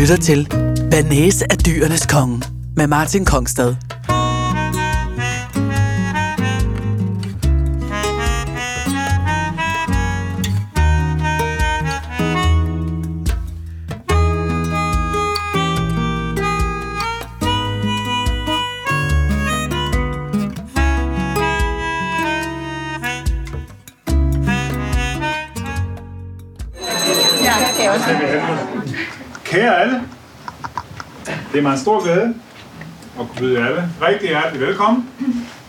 lytter til Banese af dyrenes konge med Martin Kongstad. Det er mig en stor glæde at kunne byde alle rigtig hjertelig velkommen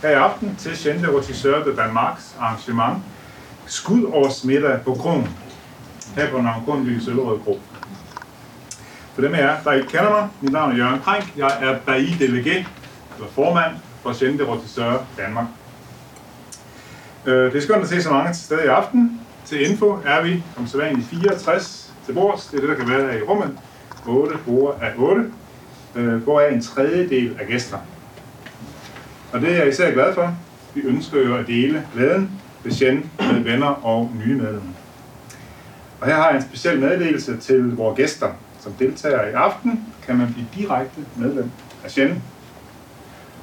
her i aften til Chente Rotisseur de Danmarks arrangement Skudårsmiddag på Kron her på Navn Grundby i Søllerød Kro. For dem af jer, der ikke kender mig, mit navn er Jørgen Krank. Jeg er Bailly Delegé, eller formand for Chente Rotisseur Danmark. Øh, Det er skønt at se så mange til stede i aften. Til info er vi som sædvanligt 64 til bords. Det er det, der kan være her i rummet. 8 bruger af 8. Øh, hvoraf en tredjedel af gæster. Og det er jeg især glad for. Vi ønsker jo at dele glæden patient med venner og nye medlemmer. Og her har jeg en speciel meddelelse til vores gæster. Som deltager i aften, kan man blive direkte medlem af Shen.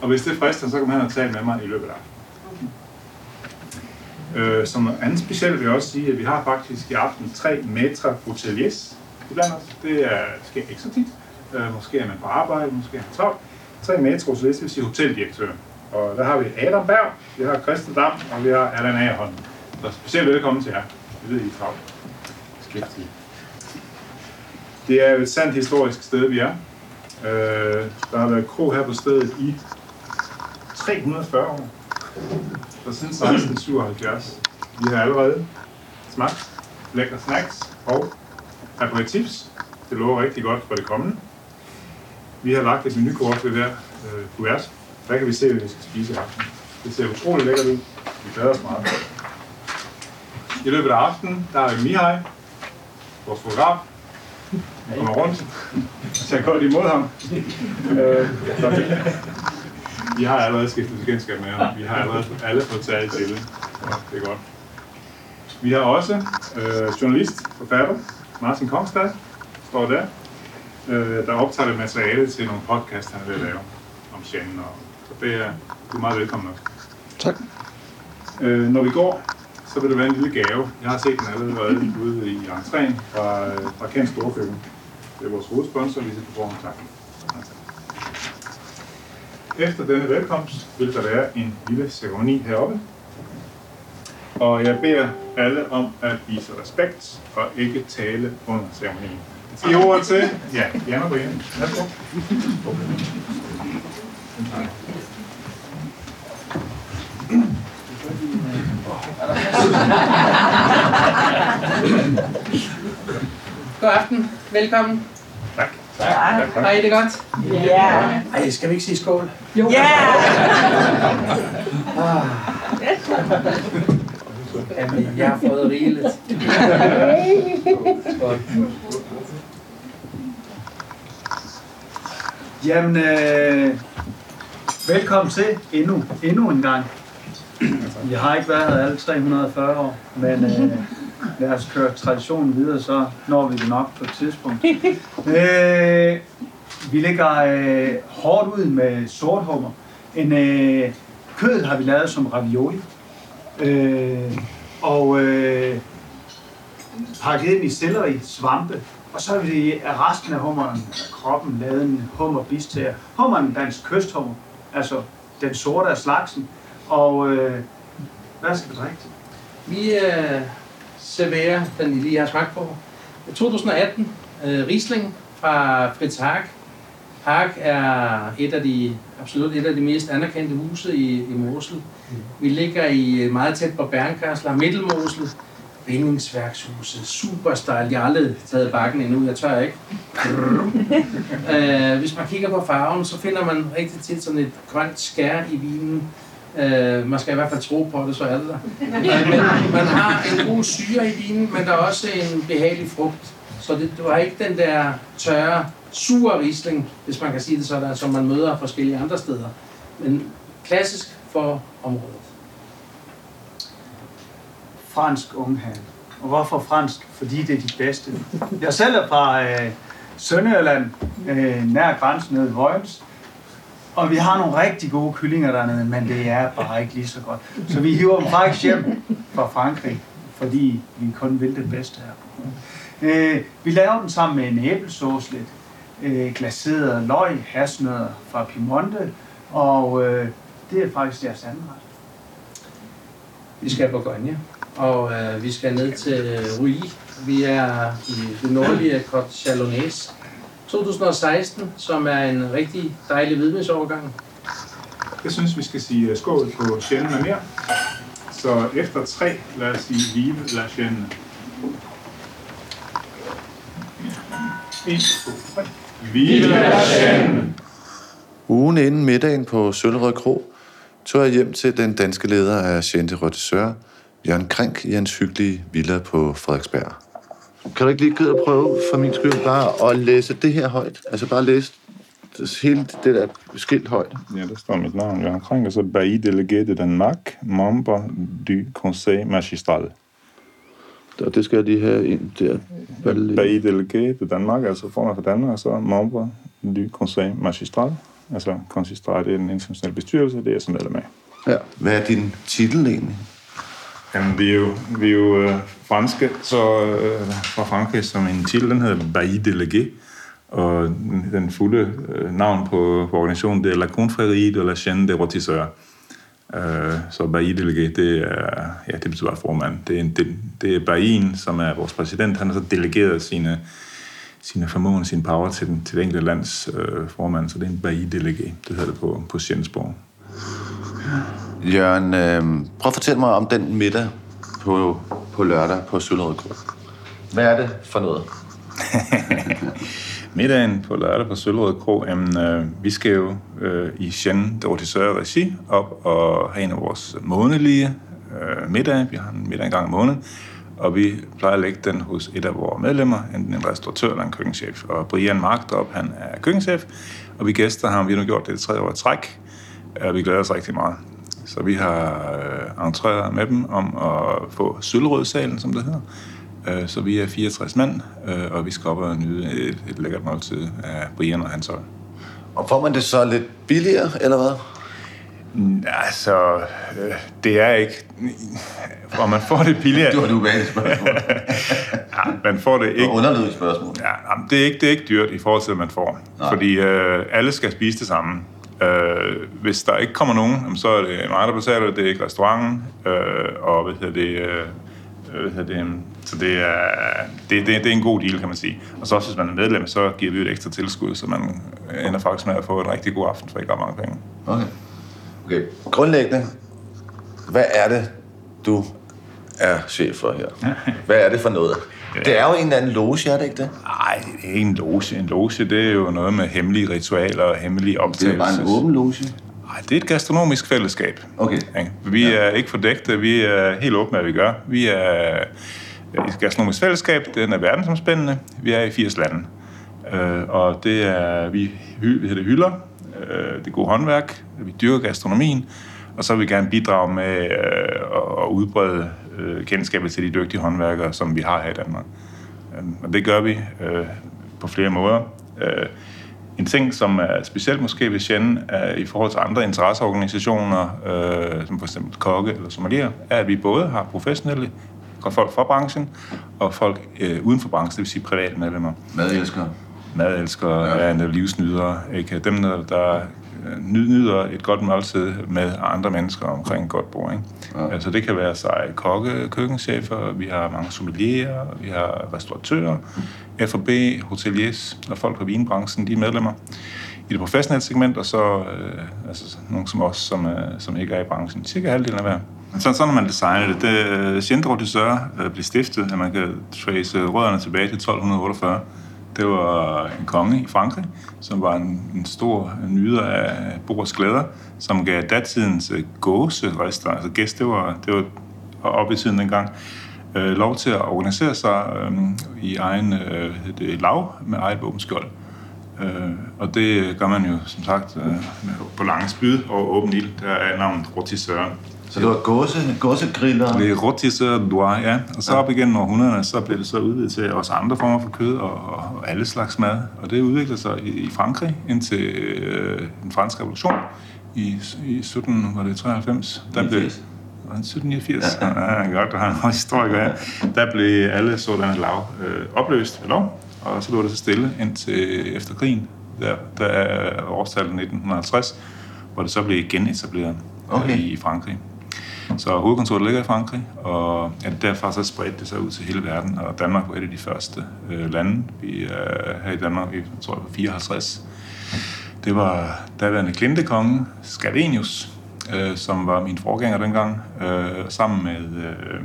Og hvis det frister, så kan man have tale med mig i løbet af aftenen. Øh, som noget andet specielt vil jeg også sige, at vi har faktisk i aften tre maître hoteliers iblandt os. Det er, sker ikke så tit. Øh, måske er man på arbejde, måske er man travlt. Tre maître hoteliers, det vil sige hoteldirektører. Og der har vi Adam Berg, vi har Christian Dam, og vi har Allan Agerholm. Så specielt velkommen til jer. Vi ved, I er travlt. Beskæftiget. Det er jo et sandt historisk sted, vi er. Øh, der har været kro her på stedet i 340 år. Så siden 1677. Vi har allerede smagt lækre snacks og aperitifs. Det lover rigtig godt for det kommende. Vi har lagt et menukort ved hver øh, kuvert. Der kan vi se, hvad vi skal spise i aften. Det ser utrolig lækkert ud. Vi glæder os meget. I løbet af aftenen, der er Mihai, vores fotograf, kommer rundt. Så jeg godt imod ham. Øh, vi- har allerede skiftet bekendtskab med ham. Vi har allerede alle fået taget til det. Det er godt. Vi har også øh, journalist, forfatter, Martin Kongstad, står der, øh, der optager lidt materiale til nogle podcast, han at lave om Shannon. Og, det er, du er meget velkommen også. Tak. Øh, når vi går, så vil det være en lille gave. Jeg har set den allerede ude i entréen fra, fra Kent Storkøkken. Det er vores hovedsponsor, Lise forhånd. Tak. Efter denne velkomst vil der være en lille ceremoni heroppe. Og jeg beder alle om at vise respekt og ikke tale under ceremonien. I ord til, ja, Jan og Brian. Værsgo. God aften. Velkommen. Tak. Tak. tak, tak. Har I det godt? Ej, skal vi ikke sige skål? Jamen, jeg har fået rigeligt. Skål. Jamen, øh, velkommen til endnu, endnu en gang. Jeg har ikke været her alle 340 år, men øh, lad os køre traditionen videre, så når vi det nok på et tidspunkt. Øh, vi ligger øh, hårdt ud med sorthummer. En øh, kød har vi lavet som ravioli. Øh, og øh, pakket ind i selleri, svampe, og så har vi af resten af hummeren, af kroppen, lavet en hummerbister. Hummeren er dansk kysthummer, altså den sorte af slagsen. Og øh, hvad skal vi drikke til? Vi øh, serverer den, I lige har smagt på. 2018 øh, Riesling fra Fritz Haag. Haag er et af de, absolut et af de mest anerkendte huse i, i Mosel. Vi ligger i meget tæt på Bernkasler, Middelmosel, bindingsværkshuse, superstyle. Jeg har aldrig taget bakken endnu, jeg tør ikke. øh, hvis man kigger på farven, så finder man rigtig tit sådan et grønt skær i vinen. Øh, man skal i hvert fald tro på det, så er det der. Øh, men man har en god syre i vinen, men der er også en behagelig frugt. Så det, du har ikke den der tørre, sure risling, hvis man kan sige det sådan, som man møder forskellige andre steder. Men klassisk for området. Fransk unghand. Og hvorfor fransk? Fordi det er de bedste. Jeg selv er fra, øh, Sønderjylland, øh, nær grænsen nede i Vojens. Og vi har nogle rigtig gode kyllinger dernede, men det er bare ikke lige så godt. Så vi hiver dem faktisk hjem fra Frankrig, fordi vi kun vil det bedste her. Øh, vi laver den sammen med en æblesauce lidt, øh, glaseret løg, hasnødder fra Piemonte, og øh, det er faktisk deres anden ret. Vi skal på Bourgogne, og øh, vi skal ned til øh, Ruy. Vi er i det nordlige Côte Chalonnaise. 2016, som er en rigtig dejlig hvidvinsårgang. Jeg synes, vi skal sige øh, skål på Chenin med mere. Så efter tre, lad os sige Vive la Chenin. En, to, tre. Vive la Chenin! Ugen inden middagen på Søllerød Kro tog jeg hjem til den danske leder af Chente Rotisseur, Jørgen Krink, i hans hyggelige villa på Frederiksberg. Kan du ikke lige gide at prøve, for min skyld, bare at læse det her højt? Altså bare læse hele det der skilt højt. Ja, der står mit navn, Jørgen Krink, og så Bailly Délégué de Danmark, membre du Conseil Magistral. Og det skal jeg lige have ind der. Er? Bailly Délégué de Danmark, altså formand for Danmark, og så membre du Conseil Magistral. Altså, konsistrat er den internationale bestyrelse, det er jeg som medlem af. Ja. Hvad er din titel egentlig? Jamen, vi er jo, vi er jo øh, franske, så øh, fra Frankrig, som en titel, den hedder Bailly Délégué. Og den, den fulde øh, navn på, på organisationen, det er La Confrérie de la Chaîne des Rotisseurs. Øh, så Bailly Délégué, det er, ja, det betyder bare formand. Det er, en, det, det er Bailly'en, som er vores præsident. Han har så delegeret sine, sine formåen, sin power til, den, til det enkelte lands øh, formand. Så det er en Bailly Délégué, det hedder det på, på Sjensborg. Jørgen, øh, prøv at fortælle mig om den middag på, på lørdag på Søllerød Kro. Hvad er det for noget? Middagen på lørdag på Sølvrød Kro, jamen, øh, vi skal jo øh, i Sjen Dortisør Regi op og have en af vores månedlige øh, middage. Vi har en middag en gang om måneden, og vi plejer at lægge den hos et af vores medlemmer, enten en restauratør eller en køkkenchef. Og Brian Markdrup, han er køkkenchef, og vi gæster ham. Vi har nu gjort det i år i træk, og vi glæder os rigtig meget. Så vi har øh, entreret med dem om at få Sølvrødsalen, som det hedder. Øh, Så vi er 64 mand, øh, og vi skal op og nyde et, et lækkert måltid af Brian og hans hold. Og får man det så lidt billigere, eller hvad? Altså, øh, det er ikke... Og man får det billigere. Det var et ubehageligt spørgsmål. Ja, man får det Et ikke... underlydigt spørgsmål. Ja, det, er ikke, det er ikke dyrt i forhold til, hvad man får. Nej. Fordi øh, alle skal spise det samme. Øh, hvis der ikke kommer nogen, så er det mig, der betaler det, det er ikke restauranten. Øh, og hvad hedder det... Øh, hvad hedder det så det er, det, det, det er en god deal, kan man sige. Og så også, hvis man er medlem, så giver vi et ekstra tilskud, så man ender faktisk med at få en rigtig god aften for ikke ret mange penge. Okay. okay. Grundlæggende, hvad er det, du er chef for her? Hvad er det for noget? Det er jo en eller anden loge, er det ikke det? Nej, det er ikke en loge. En loge, det er jo noget med hemmelige ritualer og hemmelige Det er optagelser. bare en åben loge. Nej, det er et gastronomisk fællesskab. Okay. Vi ja. er ikke fordækte, vi er helt åbne, hvad vi gør. Vi er et gastronomisk fællesskab, den er verdensomspændende. Vi er i 80 lande. Øh, og det er, vi vi hedder det hylder, øh, det er god håndværk, vi dyrker gastronomien, og så vil vi gerne bidrage med øh, at udbrede øh, kendskabet til de dygtige håndværkere, som vi har her i Danmark. Øh, og det gør vi øh, på flere måder. Øh, en ting, som er specielt måske ved Shen, i forhold til andre interesseorganisationer, øh, som for eksempel kokke eller sommelier, er, at vi både har professionelle folk fra branchen, og folk øh, uden for branchen, det vil sige private medlemmer. Madelskere. Madelskere, ja. er livsnydere, ikke? dem, der, der nyder et godt måltid med andre mennesker omkring et godt bord. Ikke? Ja. Altså, det kan være sig kokke, køkkenchefer, vi har mange sommelierer, vi har restauratører, F&B, hoteliers og folk fra vinbranchen, de er medlemmer i det professionelle segment, og så øh, altså, nogle som os, som, øh, som ikke er i branchen. Cirka halvdelen af hver. Så, sådan har man designet det. det Centre Disseur øh, blev stiftet, at man kan trace rødderne tilbage til 1248. Det var en konge i Frankrig, som var en, en stor nyder af bords glæder, som gav datidens øh, gåserester, altså gæst, det var, det var oppe i tiden dengang, øh, lov til at organisere sig øh, i egen øh, det, lav med eget våbenskjold. Øh, og det gør man jo, som sagt, øh, på lange spyd og åben ild. Der er navnet rotisseur. Så det var gåse, gåsegriller? Det er rotisse doigt, ja. Og så op igennem århundrederne, så blev det så udvidet til også andre former for kød og, og alle slags mad. Og det udviklede sig i, i Frankrig indtil øh, den franske revolution i, i 1793. Der blev, 1789. Ja, ja. ja godt, du har en historiker her. Der blev alle sådanne lav øh, opløst ved lov, og så lå det så stille indtil efter krigen. Der, der er årstallet 1950, hvor det så blev genetableret okay. øh, i Frankrig. Så hovedkontoret ligger i Frankrig, og ja, derfor så spredte det sig ud til hele verden, og Danmark var et af de første øh, lande. Vi er her i Danmark, vi tror jeg var 54. Det var daværende klintekonge, Scavenius, øh, som var min forgænger dengang, øh, sammen med øh,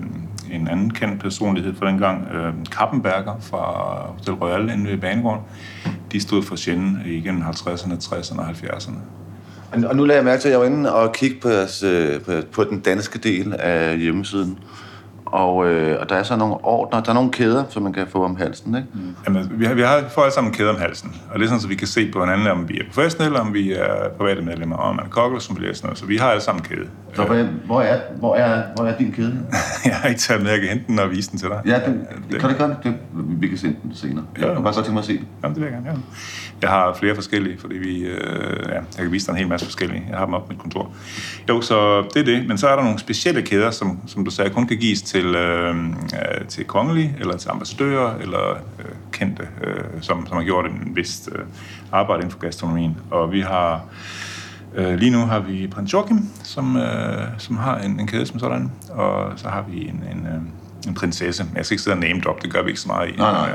en anden kendt personlighed fra dengang, øh, Kappenberger fra Hotel Royal inde ved Banegården. De stod for sjældent igennem 50'erne, 60'erne og 70'erne. Og nu lader jeg mærke til, at jeg var inde og kigge på, jeres, øh, på, på den danske del af hjemmesiden. Og, øh, og der er så nogle ordner, der er nogle kæder, som man kan få om halsen, ikke? Mm. Jamen, vi har, vi har for alle sammen kæder om halsen. Og det er sådan, så vi kan se på hinanden, om vi er professionelle, om vi er private medlemmer, og om man er kokke, som bliver sådan noget. Så vi har alle sammen kæde. Så hvor er, hvor er, hvor er, hvor er din kæde? jeg har ikke taget med, jeg kan hente den og vise den til dig. Ja, det, det, kan det godt? Det, vi kan se den senere. Jeg kan bare godt tænke mig at se den. Jamen, det vil jeg gerne, ja. Jeg har flere forskellige, fordi vi, øh, ja, jeg kan vise dig en hel masse forskellige. Jeg har dem op på mit kontor. Jo, så det er det. Men så er der nogle specielle kæder, som, som du sagde, kun kan gives til, øh, til kongelige, eller til ambassadører, eller øh, kendte, øh, som, som har gjort en vis øh, arbejde inden for gastronomien. Og vi har... Øh, lige nu har vi prins Joachim, som, øh, som har en, en kæde som sådan, og så har vi en, en, øh, en prinsesse. Jeg skal ikke sidde og name drop, det gør vi ikke så meget i. Nej, nej.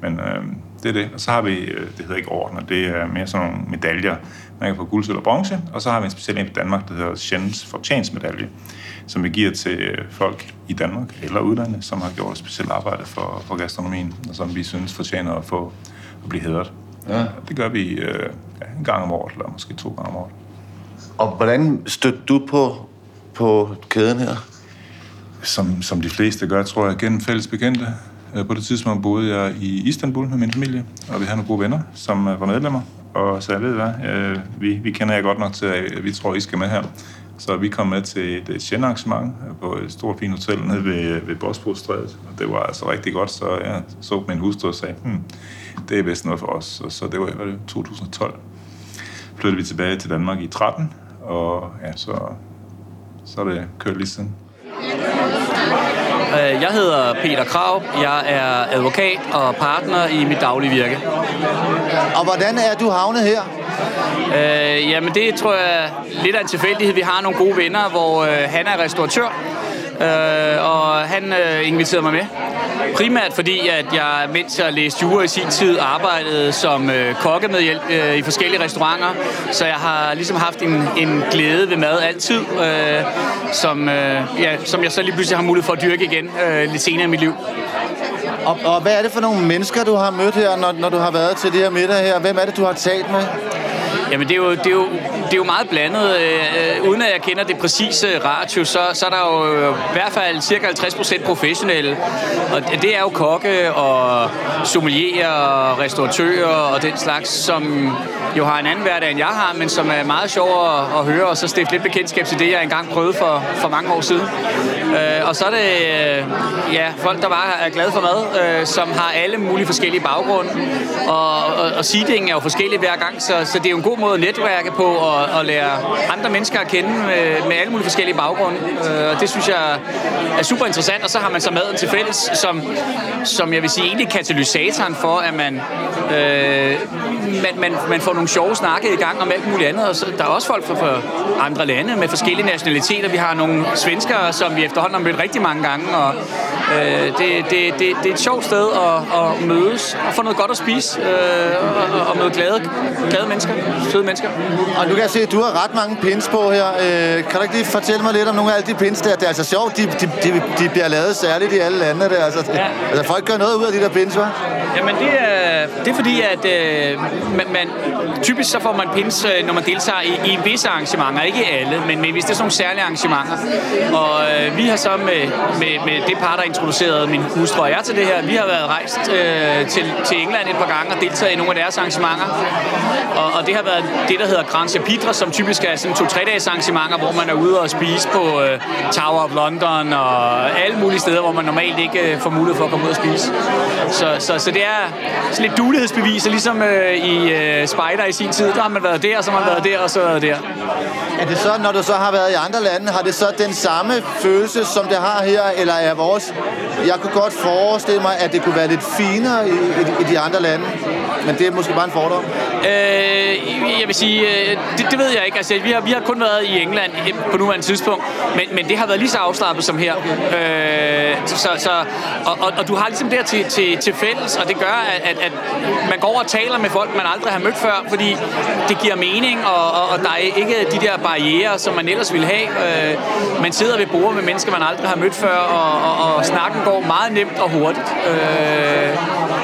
Men øh, det er det. Og så har vi, øh, det hedder ikke ordner, det er mere sådan nogle medaljer. Man kan få guld, sølv og bronze. Og så har vi en speciel en i Danmark, der hedder Sjændens fortjensmedalje, som vi giver til øh, folk i Danmark eller udlandet, som har gjort et specielt arbejde for, for gastronomien, og som vi synes fortjener at få at blive hedret. Ja. Det gør vi øh, en gang om året, eller måske to gange om året. Og hvordan stødte du på, på kæden her? Som, som de fleste gør, tror jeg, gennem fælles bekendte. Øh, På det tidspunkt boede jeg i Istanbul med min familie, og vi havde nogle gode venner, som øh, var medlemmer. Og så jeg ved hvad, øh, vi, vi kender jer godt nok til, at vi tror, I skal med her. Så vi kom med til et, et arrangement på et stort fint hotel nede ved, ved Bosporusstrædet. Og det var altså rigtig godt, så jeg så min hustru og sagde, hmm, det er vist noget for os. Så, så det var i 2012. Flyttede vi tilbage til Danmark i 13, og ja, så, så er det kørt lige siden. Øh, Jeg hedder Peter Krav. Jeg er advokat og partner i mit daglige virke. Og hvordan er du havnet her? Øh, jamen det tror jeg lidt af en tilfældighed. Vi har nogle gode venner, hvor øh, han er restauratør, øh, og han øh, inviterede mig med. Primært fordi, at jeg, mens jeg læste jura i sin tid, arbejdede som øh, kokkemedhjælp øh, i forskellige restauranter. Så jeg har ligesom haft en, en glæde ved mad altid, øh, som, øh, ja, som jeg så lige pludselig har mulighed for at dyrke igen øh, lidt senere i mit liv. Og, og hvad er det for nogle mennesker, du har mødt her, når, når du har været til det her middag her? Hvem er det, du har talt med? Jamen, det er jo, det er jo, det er jo meget blandet. Øh, øh, uden at jeg kender det præcise ratio, så, så er der jo i hvert fald cirka 50% professionelle. Og det er jo kokke og sommelierer og restauratører og den slags, som jo har en anden hverdag, end jeg har, men som er meget sjov at, at høre, og så stifte lidt bekendtskab til det, jeg engang prøvede for, for mange år siden. Øh, og så er det øh, ja, folk, der bare er glade for mad, øh, som har alle mulige forskellige baggrunde. Og, og, og seedingen er jo forskellig hver gang, så, så det er jo en god måde at netværke på og, og lære andre mennesker at kende med, med alle mulige forskellige baggrunde. Og det synes jeg er super interessant. Og så har man så maden til fælles, som, som jeg vil sige egentlig katalysatoren for, at man, øh, man, man, man får nogle sjove snakke i gang om alt muligt andet. Og så, der er også folk fra, fra andre lande med forskellige nationaliteter. Vi har nogle svenskere, som vi efterhånden har mødt rigtig mange gange. Og øh, det, det, det, det er et sjovt sted at, at mødes og få noget godt at spise øh, og, og møde glade, glade mennesker, søde mennesker. Og nu kan jeg se, at du har ret mange pins på her. Øh, kan du ikke lige fortælle mig lidt om nogle af alle de pins der? Det er altså sjovt, de, de, de, de bliver lavet særligt i alle landene. Der. Altså, Ja. altså, folk gør noget ud af de der pins, hva'? Jamen det er, det er fordi, at øh, man, man, typisk så får man pins, øh, når man deltager i, i visse arrangementer. Ikke alle, men, men hvis det er sådan nogle særlige arrangementer. Og øh, vi har så med, med, med det par, der introducerede min hustru og jeg til det her. Vi har været rejst øh, til, til England et par gange og deltaget i nogle af deres arrangementer. Og, og det har været det, der hedder Grand Chapitre, som typisk er sådan to-tre dages arrangementer, hvor man er ude og spise på øh, Tower of London og alle mulige steder, hvor man normalt ikke øh, får mulighed for at komme ud og spise. Så, så, så det er sådan lidt dulighedsbevis, ligesom øh, i øh, Spider i sin tid. Der har man været der, og så har man været der, og så været der. Er det så, når du så har været i andre lande, har det så den samme følelse, som det har her, eller er vores... Jeg kunne godt forestille mig, at det kunne være lidt finere i, i, i de andre lande, men det er måske bare en fordom. Øh, jeg vil sige, øh, det, det ved jeg ikke. Altså, vi, har, vi har kun været i England på nuværende tidspunkt, men, men det har været lige så afslappet som her. Øh, så, så, og, og, og du har ligesom der til, til, til fælles, og det gør, at, at, at man går og taler med folk, man aldrig har mødt før, fordi det giver mening, og, og, og der er ikke de der barriere, som man ellers ville have. Øh, man sidder ved bordet med mennesker, man aldrig har mødt før, og, og, og snakken går meget nemt og hurtigt. Øh,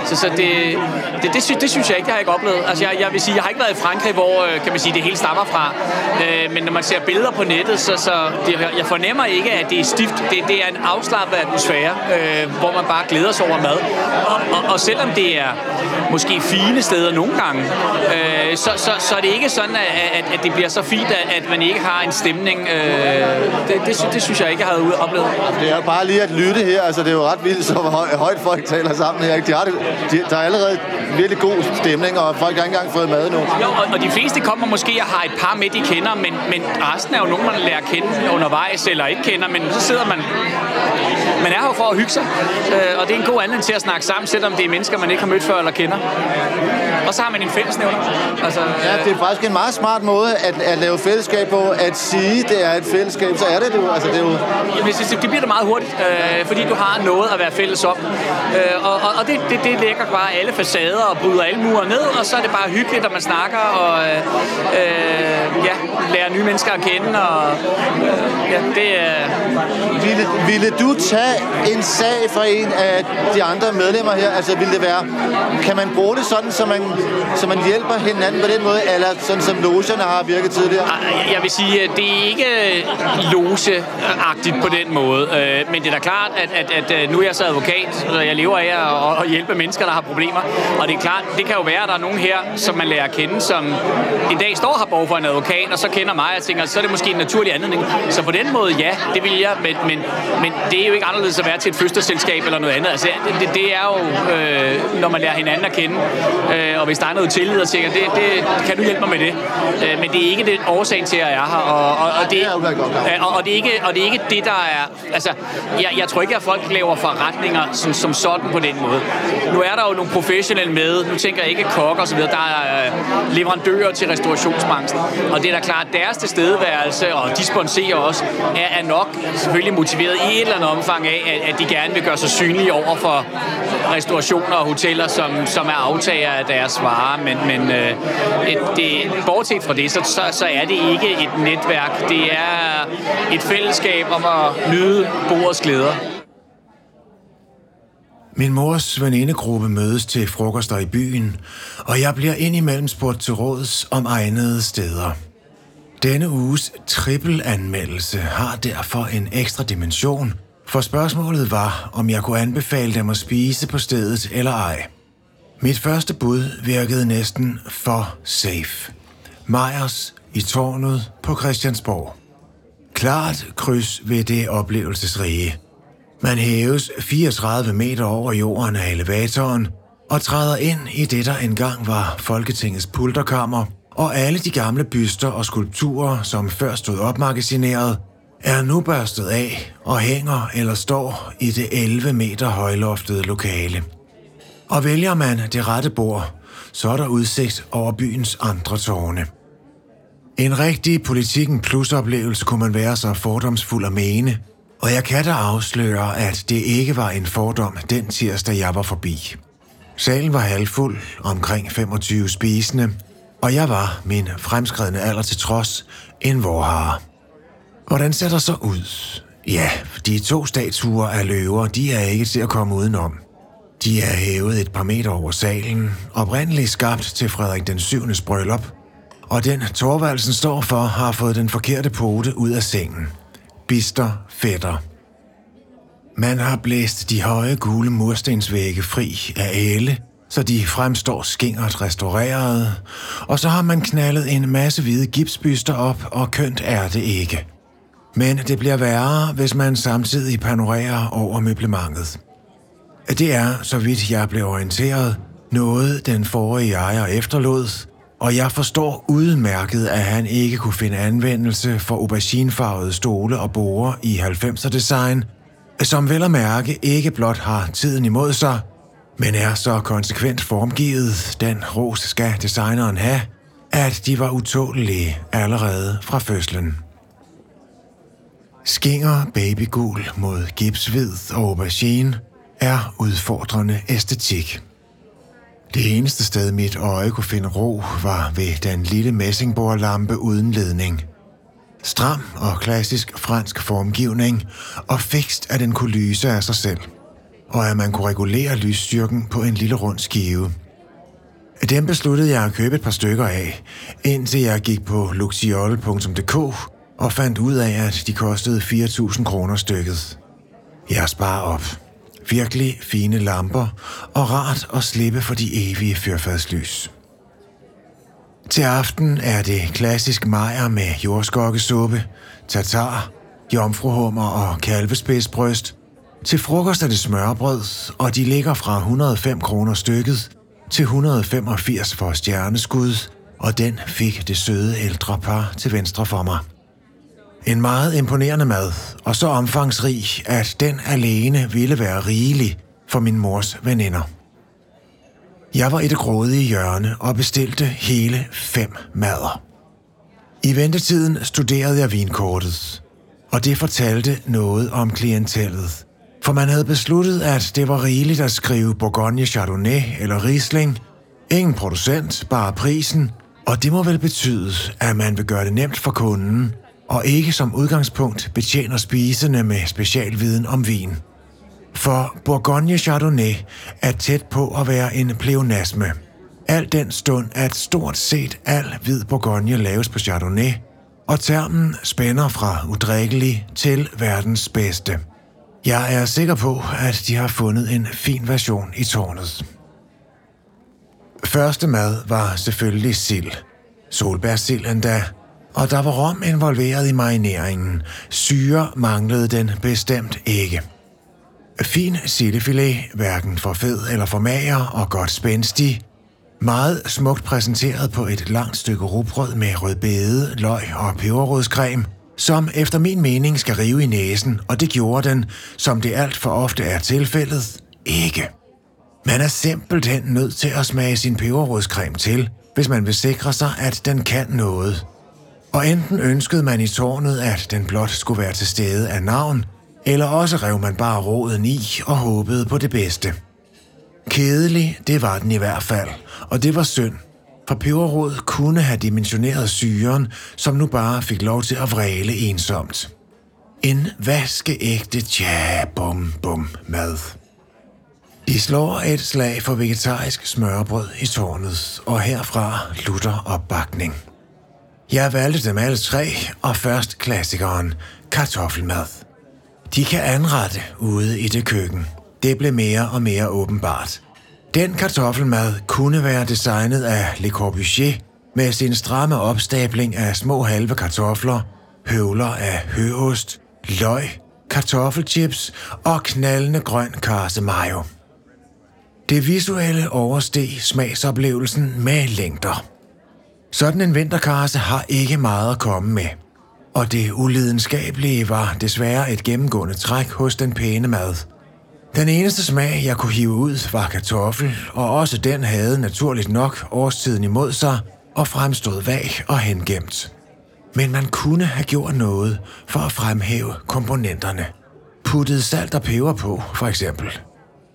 så så det, det, det, synes, det synes jeg ikke, jeg har ikke oplevet. Altså, jeg, jeg vil sige, jeg har ikke været i Frankrig, hvor øh, kan man sige, det hele stammer fra. Øh, men når man ser billeder på nettet, så, så det, jeg fornemmer ikke, at det er stift. Det, det er en afslappet atmosfære, øh, hvor man bare glæder sig over mad. Og, og, og selvom det er måske fine steder nogle gange, øh, så, så, så er det ikke sådan, at, at, at det bliver så fint, at, at man ikke har en stemning. Øh, det, det, det, det synes jeg ikke, jeg havde oplevet. Det er bare lige at lytte her, altså det er jo ret vildt, så høj, højt folk taler sammen her. ikke? De har det, de, der er allerede virkelig god stemning, og folk har ikke engang fået mad nu. Jo, og, og de fleste kommer måske og har et par med, de kender, men, men resten er jo nogen, man lærer at kende undervejs eller ikke kender, men så sidder man... Man er her for at hygge sig, øh, og det er en god anledning til at snakke sammen, selvom det er mennesker, man ikke har mødt før eller kender. Og så har man en fællesnævner. Altså, Ja, det er faktisk en meget smart måde at, at lave fællesskab på. At sige, det er et fællesskab, så er det det jo. Altså, det er jo Jamen, synes, det bliver det meget hurtigt, øh, fordi du har noget at være fælles om. Øh, og og, og det, det, det lægger bare alle facader og bryder alle mure ned, og så er det bare hyggeligt, at man snakker og øh, øh, ja, lærer nye mennesker at kende. Og, øh, ja, det er... Ville, ville du tage en sag fra en af de andre medlemmer her? Altså, ville det være... Kan man bruge det sådan, så man, så man hjælper hinanden på den måde, eller sådan som logerne har virket tidligere? Jeg vil sige, at det er ikke øh, logeagtigt på den måde. Øh, men det er da klart, at, at, at øh, nu er jeg så advokat, og jeg lever af at, hjælpe mennesker, der har problemer. Og det er klart, det kan jo være, at der er nogen her, som man lærer at kende, som en dag står og har behov for en advokat, og så kender mig, og tænker, så er det måske en naturlig anledning. Så på den måde, ja, det vil jeg, men, men, men det er jo ikke anderledes at være til et fødselsselskab eller noget andet. Altså, det, det, det er jo, øh, når man lærer hinanden at kende, øh, og hvis der er noget tillid, og tænker, det, det, kan du hjælpe mig med det? Øh, men det er ikke det årsagen til, at jeg er her. Og, og, og, det, og, og, det er ikke, og det er ikke det, der er... Altså, jeg, jeg tror ikke, at folk laver forretninger som, som sådan på den måde. Nu er der jo nogle professionelle med. Nu tænker jeg ikke kokker og så videre. Der er øh, leverandører til restaurationsbranchen. Og det er da klart, at deres tilstedeværelse, og de sponsorer også, er, er nok selvfølgelig motiveret i et eller andet omfang af, at, at de gerne vil gøre sig synlige over for restaurationer og hoteller, som, som er aftager af deres varer. Men, men øh, et, det, bortset fra det, så, så, så er det ikke et netværk. Det er et fællesskab om at nyde bordets glæder. Min mors venindegruppe mødes til frokoster i byen, og jeg bliver indimellem spurgt til råds om egnede steder. Denne uges trippelanmeldelse har derfor en ekstra dimension, for spørgsmålet var, om jeg kunne anbefale dem at spise på stedet eller ej. Mit første bud virkede næsten for safe. Meyers i tårnet på Christiansborg. Klart kryds ved det oplevelsesrige. Man hæves 34 meter over jorden af elevatoren og træder ind i det, der engang var Folketingets pulterkammer, og alle de gamle byster og skulpturer, som før stod opmagasineret, er nu børstet af og hænger eller står i det 11 meter højloftede lokale. Og vælger man det rette bord, så er der udsigt over byens andre tårne. En rigtig politikken plusoplevelse kunne man være så fordomsfuld at mene, og jeg kan da afsløre, at det ikke var en fordom den tirsdag, jeg var forbi. Salen var halvfuld, omkring 25 spisende, og jeg var, min fremskredende alder til trods, en vorhare. Hvordan ser der så ud? Ja, de to statuer af løver, de er ikke til at komme udenom. De er hævet et par meter over salen, oprindeligt skabt til Frederik den 7. bryllup, og den Torvaldsen står for, har fået den forkerte pote ud af sengen. Bister fætter. Man har blæst de høje gule murstensvægge fri af æle, så de fremstår skingert restaureret, og så har man knaldet en masse hvide gipsbyster op, og kønt er det ikke. Men det bliver værre, hvis man samtidig panorerer over møblementet. Det er, så vidt jeg blev orienteret, noget den forrige ejer efterlod, og jeg forstår udmærket, at han ikke kunne finde anvendelse for auberginefarvede stole og borer i 90'er design, som vel at mærke ikke blot har tiden imod sig, men er så konsekvent formgivet, den ros skal designeren have, at de var utålige allerede fra fødslen. Skinger babygul mod gipshvid og aubergine er udfordrende æstetik. Det eneste sted, mit øje kunne finde ro, var ved den lille messingbordlampe uden ledning. Stram og klassisk fransk formgivning, og fikst, at den kunne lyse af sig selv, og at man kunne regulere lysstyrken på en lille rund skive. Dem besluttede jeg at købe et par stykker af, indtil jeg gik på luxiol.dk og fandt ud af, at de kostede 4.000 kroner stykket. Jeg sparer op. Virkelig fine lamper, og rart at slippe for de evige fyrfadslys. Til aften er det klassisk majer med jordskokkesuppe, tatar, jomfruhummer og kalvespidsbryst. Til frokost er det smørbrød, og de ligger fra 105 kroner stykket til 185 for stjerneskud, og den fik det søde ældre par til venstre for mig. En meget imponerende mad, og så omfangsrig, at den alene ville være rigelig for min mors veninder. Jeg var i det grådige hjørne og bestilte hele fem mader. I ventetiden studerede jeg vinkortet, og det fortalte noget om klientellet. For man havde besluttet, at det var rigeligt at skrive Bourgogne Chardonnay eller Riesling. Ingen producent, bare prisen, og det må vel betyde, at man vil gøre det nemt for kunden og ikke som udgangspunkt betjener spisende med specialviden om vin. For Bourgogne Chardonnay er tæt på at være en pleonasme. Al den stund, at stort set al hvid Bourgogne laves på Chardonnay, og termen spænder fra udrikkelig til verdens bedste. Jeg er sikker på, at de har fundet en fin version i tårnet. Første mad var selvfølgelig sild. Solbærsild endda, og der var rom involveret i marineringen. Syre manglede den bestemt ikke. Fin sildefilet, hverken for fed eller for mager og godt spændstig. Meget smukt præsenteret på et langt stykke rugbrød med rødbede, løg og peberrødscreme, som efter min mening skal rive i næsen, og det gjorde den, som det alt for ofte er tilfældet, ikke. Man er simpelthen nødt til at smage sin peberrødscreme til, hvis man vil sikre sig, at den kan noget. Og enten ønskede man i tårnet, at den blot skulle være til stede af navn, eller også rev man bare råden i og håbede på det bedste. Kedelig, det var den i hvert fald, og det var synd, for peberrod kunne have dimensioneret syren, som nu bare fik lov til at vræle ensomt. En vaskeægte tja bum bum mad. De slår et slag for vegetarisk smørbrød i tårnet, og herfra lutter opbakning. Jeg valgte dem alle tre, og først klassikeren, kartoffelmad. De kan anrette ude i det køkken. Det blev mere og mere åbenbart. Den kartoffelmad kunne være designet af Le Corbusier med sin stramme opstabling af små halve kartofler, høvler af høost, løg, kartoffelchips og knaldende grøn karse mayo. Det visuelle oversteg smagsoplevelsen med længder. Sådan en vinterkarse har ikke meget at komme med. Og det ulidenskabelige var desværre et gennemgående træk hos den pæne mad. Den eneste smag, jeg kunne hive ud, var kartoffel, og også den havde naturligt nok årstiden imod sig og fremstod vag og hengemt. Men man kunne have gjort noget for at fremhæve komponenterne. Puttet salt og peber på, for eksempel.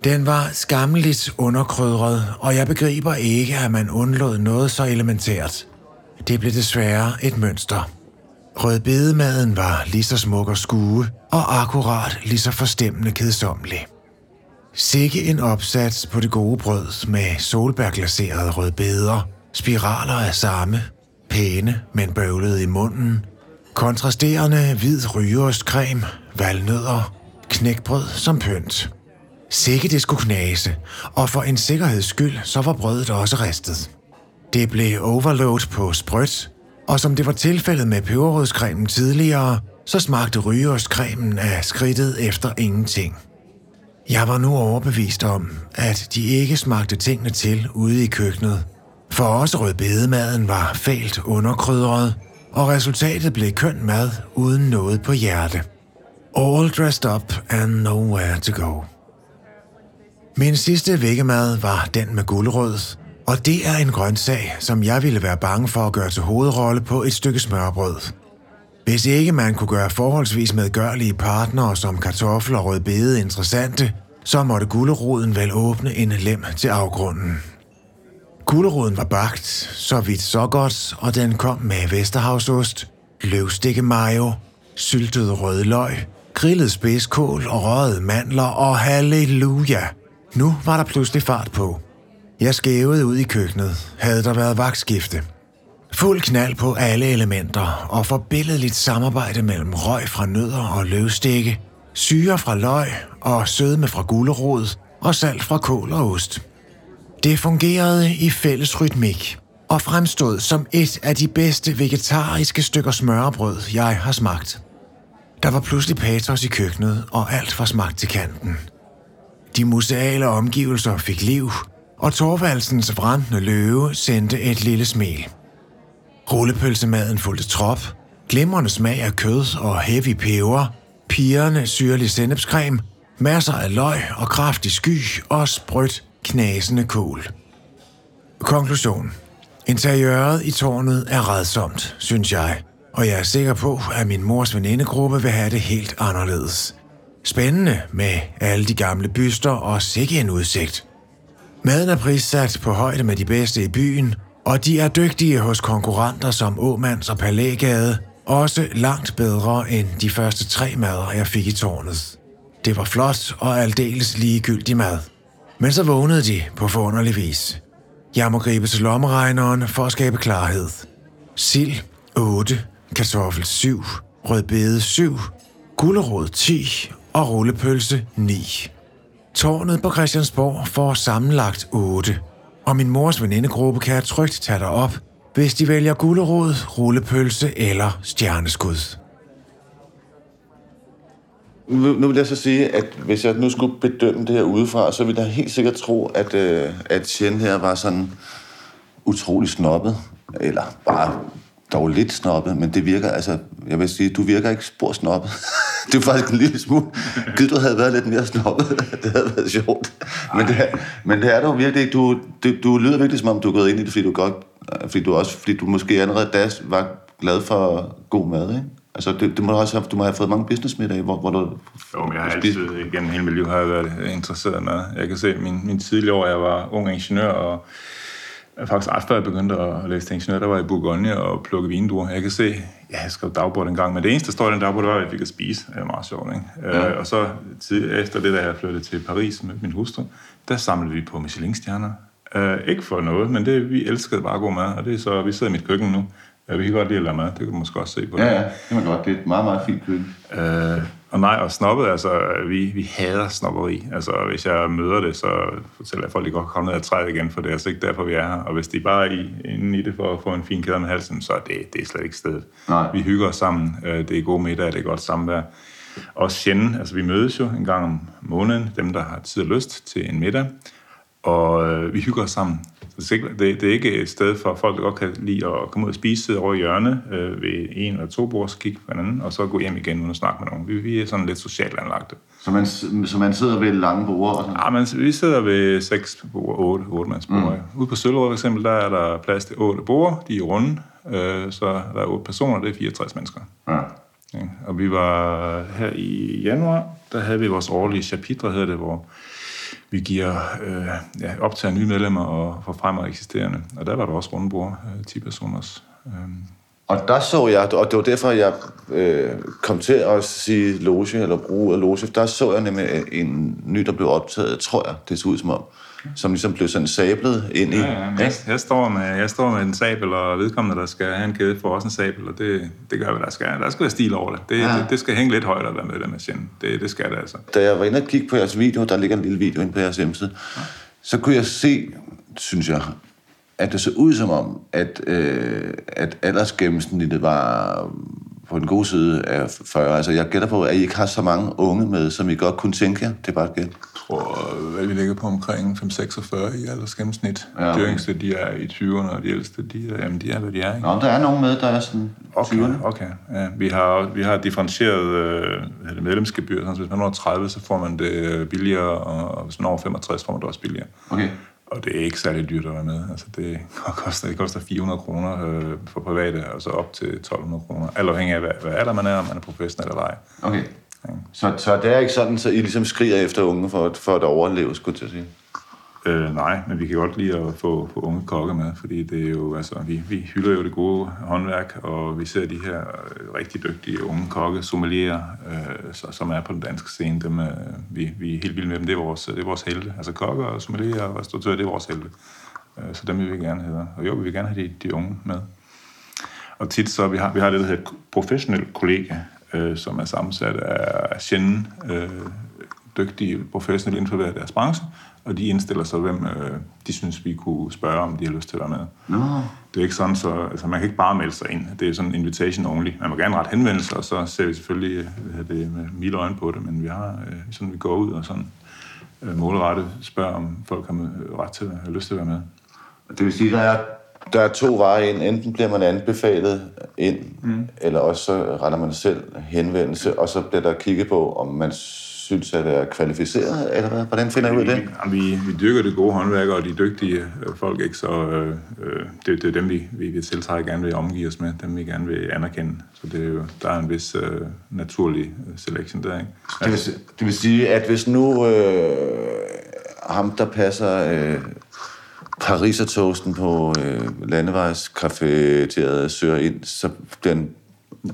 Den var skammeligt underkrydret, og jeg begriber ikke, at man undlod noget så elementært. Det blev desværre et mønster. Rødbedemaden var lige så smuk og skue, og akkurat lige så forstemmende kedsomlig. Sikke en opsats på det gode brød med solbærglaserede rødbeder, spiraler af samme, pæne, men bøvlede i munden, kontrasterende hvid rygeostcreme, valnødder, knækbrød som pynt. Sikke det skulle knase, og for en sikkerheds skyld, så var brødet også ristet. Det blev overload på sprødt, og som det var tilfældet med peberrødskremen tidligere, så smagte rygeostkremen af skridtet efter ingenting. Jeg var nu overbevist om, at de ikke smagte tingene til ude i køkkenet. For også rødbedemaden var fælt underkrydret, og resultatet blev køn mad uden noget på hjerte. All dressed up and nowhere to go. Min sidste vækkemad var den med guldrød, og det er en grøntsag, som jeg ville være bange for at gøre til hovedrolle på et stykke smørbrød. Hvis ikke man kunne gøre forholdsvis medgørlige partnere som kartofler og rødbede interessante, så måtte gulderoden vel åbne en lem til afgrunden. Gulderoden var bagt, så vidt så godt, og den kom med Vesterhavsost, løvstikke mayo, syltet rødløg, grillet spidskål og røget mandler og halleluja. Nu var der pludselig fart på. Jeg skævede ud i køkkenet, havde der været vagtskifte. Fuld knald på alle elementer og forbilledeligt samarbejde mellem røg fra nødder og løvstikke, syre fra løg og sødme fra gulerod og salt fra kål og ost. Det fungerede i fælles rytmik og fremstod som et af de bedste vegetariske stykker smørbrød, jeg har smagt. Der var pludselig patos i køkkenet, og alt var smagt til kanten. De museale omgivelser fik liv, og Torvaldsens brændende løve sendte et lille smil. Rullepølsemaden fulgte trop, glimrende smag af kød og heavy peber, pigerne syrlig sennepscreme, masser af løg og kraftig sky og sprødt knasende kål. Konklusion. Interiøret i tårnet er redsomt, synes jeg, og jeg er sikker på, at min mors venindegruppe vil have det helt anderledes. Spændende med alle de gamle byster og sikke en udsigt. Maden er prissat på højde med de bedste i byen, og de er dygtige hos konkurrenter som Åmands og Palægade, også langt bedre end de første tre mader, jeg fik i tårnet. Det var flot og aldeles ligegyldig mad. Men så vågnede de på forunderlig vis. Jeg må gribe til lommeregneren for at skabe klarhed. Sild 8, kartoffel 7, rødbede 7, gulerod 10 og rullepølse 9. Tårnet på Christiansborg får sammenlagt 8, og min mors venindegruppe kan jeg trygt tage dig op, hvis de vælger gulerod, rullepølse eller stjerneskud. Nu, nu vil jeg så sige, at hvis jeg nu skulle bedømme det her udefra, så ville jeg helt sikkert tro, at, øh, at Chen her var sådan utrolig snobbet. Eller bare dog lidt snobbet, men det virker, altså, jeg vil sige, du virker ikke spor snobbet. det er faktisk en lille smule. Gud, du havde været lidt mere snobbet. det havde været sjovt. Men det, men det er du virkelig ikke. Du, du, du lyder virkelig, som om du er gået ind i det, fordi du godt, fordi du også, fordi du måske allerede da var glad for god mad, ikke? Altså, det, det må du også have, du må have fået mange businessmiddag, hvor, hvor du... Jo, men jeg har altid, igennem hele mit liv, har jeg været interesseret i mad. Jeg kan se, min, min tidlige år, jeg var ung ingeniør, og faktisk ret før jeg begyndte at læse til ingeniør, der var jeg i Bourgogne og plukke vindruer. Jeg kan se, ja, jeg skrev dagbord en gang, men det eneste, der står i den dagbord, det var, at jeg fik at spise. Det er meget sjovt, ikke? Ja. Øh, og så tid, efter det, da jeg flyttede til Paris med min hustru, der samlede vi på Michelin-stjerner. Øh, ikke for noget, men det, vi elskede bare god mad, og det er så, vi sidder i mit køkken nu. Ja, vi kan godt lide at lade mad, det kan du måske også se på. Ja, ja, det kan man godt. Det er et meget, meget fint køkken. Øh, og nej, og snobbet, altså, vi, vi hader snobberi. Altså, hvis jeg møder det, så fortæller jeg folk, at de godt komme ned og træde igen, for det er altså ikke derfor, vi er her. Og hvis de bare er i, inde i det for at få en fin kæde med halsen, så er det, det er slet ikke stedet. Nej. Vi hygger os sammen. Øh, Det er god middag, det er godt samvær. Og sjældent, altså vi mødes jo en gang om måneden, dem der har tid og lyst til en middag, og øh, vi hygger os sammen. Så det, er ikke- det, er ikke et sted for folk, der godt kan lide at komme ud og spise, sidde over i hjørnet øh, ved en eller to bord, kigge på hinanden, og så gå hjem igen uden at snakke med nogen. Vi, vi er sådan lidt socialt anlagte. Så man, så man sidder ved lange borde og sådan Ja, men vi sidder ved seks bord, otte, otte mands bord. Mm. Ude på Søllerød for eksempel, der er der plads til otte bord, de er runde, øh, så der er otte personer, det er 64 mennesker. Ja. Ja, og vi var her i januar, der havde vi vores årlige chapitre, hedder det, hvor vi giver øh, ja, optager nye medlemmer og forfremmer eksisterende. Og der var der også rundebord, øh, 10 personers. Øh, Og der så jeg, og det var derfor, jeg øh, kom til at sige loge, eller bruge af loge, der så jeg nemlig øh, en ny, der blev optaget, tror jeg, det så ud som om som ligesom blev sådan sablet ind i. Ja, ja, jeg, jeg, står med, jeg står med en sabel, og vedkommende, der skal have en kæde, får også en sabel, og det, det gør, hvad der skal. Der skal være stil over det. Det, ja. det, det skal hænge lidt højt at være med det machine. Det, det skal det altså. Da jeg var inde og kigge på jeres video, der ligger en lille video inde på jeres hjemmeside, ja. så kunne jeg se, synes jeg, at det så ud som om, at, øh, at aldersgennemsnittet var på den gode side af 40. Altså, jeg gætter på, at I ikke har så mange unge med, som I godt kunne tænke jer. Det er bare et gæt. Jeg tror, at vi ligger på omkring 5-46 i aldersgennemsnit. Ja, okay. De yngste, de er i 20'erne, og de ældste, de er, jamen, de er, hvad de er. Ikke? Nå, der er nogen med, der er sådan Okay, 20'erne. okay. Ja, vi, har, vi har differentieret øh, medlemsgebyr. Så hvis man er 30, så får man det billigere, og hvis man er over 65, får man det også billigere. Okay. Og det er ikke særlig dyrt at være med. Altså, det, koster, det koster 400 kroner øh, for private, og så op til 1200 kroner. Alt afhængig af, hvad, hvad alder man er, om man er professionel eller ej. Okay. Så, så det er ikke sådan, så I ligesom skriger efter unge for, for at overleve, skulle jeg sige? Øh, nej, men vi kan godt lide at få, få unge kokke med, fordi det er jo, altså, vi, vi hylder jo det gode håndværk, og vi ser de her øh, rigtig dygtige unge kokke, sommelierer, øh, som er på den danske scene. Dem, øh, vi, vi er helt vilde med dem. Det er vores, det er vores helte. Altså kokker og sommelierer og restauratører, det er vores helte. Øh, så dem vil vi gerne have. Og jo, vi vil gerne have de, de unge med. Og tit så, vi har, vi har det, der hedder professionel kollega, øh, som er sammensat af sjældent øh, dygtige professionelle inden for hver deres branche, og de indstiller sig, hvem øh, de synes, vi kunne spørge, om de har lyst til at være med. Nå. Det er ikke sådan, så altså, man kan ikke bare melde sig ind. Det er sådan en invitation only. Man må gerne ret henvendelse, og så ser vi selvfølgelig hvad det, med milde øjne på det, men vi har øh, sådan, vi går ud og sådan øh, målrettet spørger, om folk har ret til at have lyst til at være med. Det vil sige, der er, der er to veje ind. Enten bliver man anbefalet ind, mm. eller også så retter man selv henvendelse, og så bliver der kigget på, om man synes at er kvalificeret, eller hvad? Hvordan finder I ud af det? Vi, vi, vi dyrker det gode håndværk og de dygtige øh, folk, ikke? så øh, øh, det, det er dem, vi, vi, vi tiltrækker gerne vil omgive os med, dem vi gerne vil anerkende. Så det er jo, der er en vis øh, naturlig øh, selection der. Ikke? Det, vil, det vil sige, at hvis nu øh, ham, der passer øh, Parisertoasten på øh, landevejscafeteriet søger ind, så den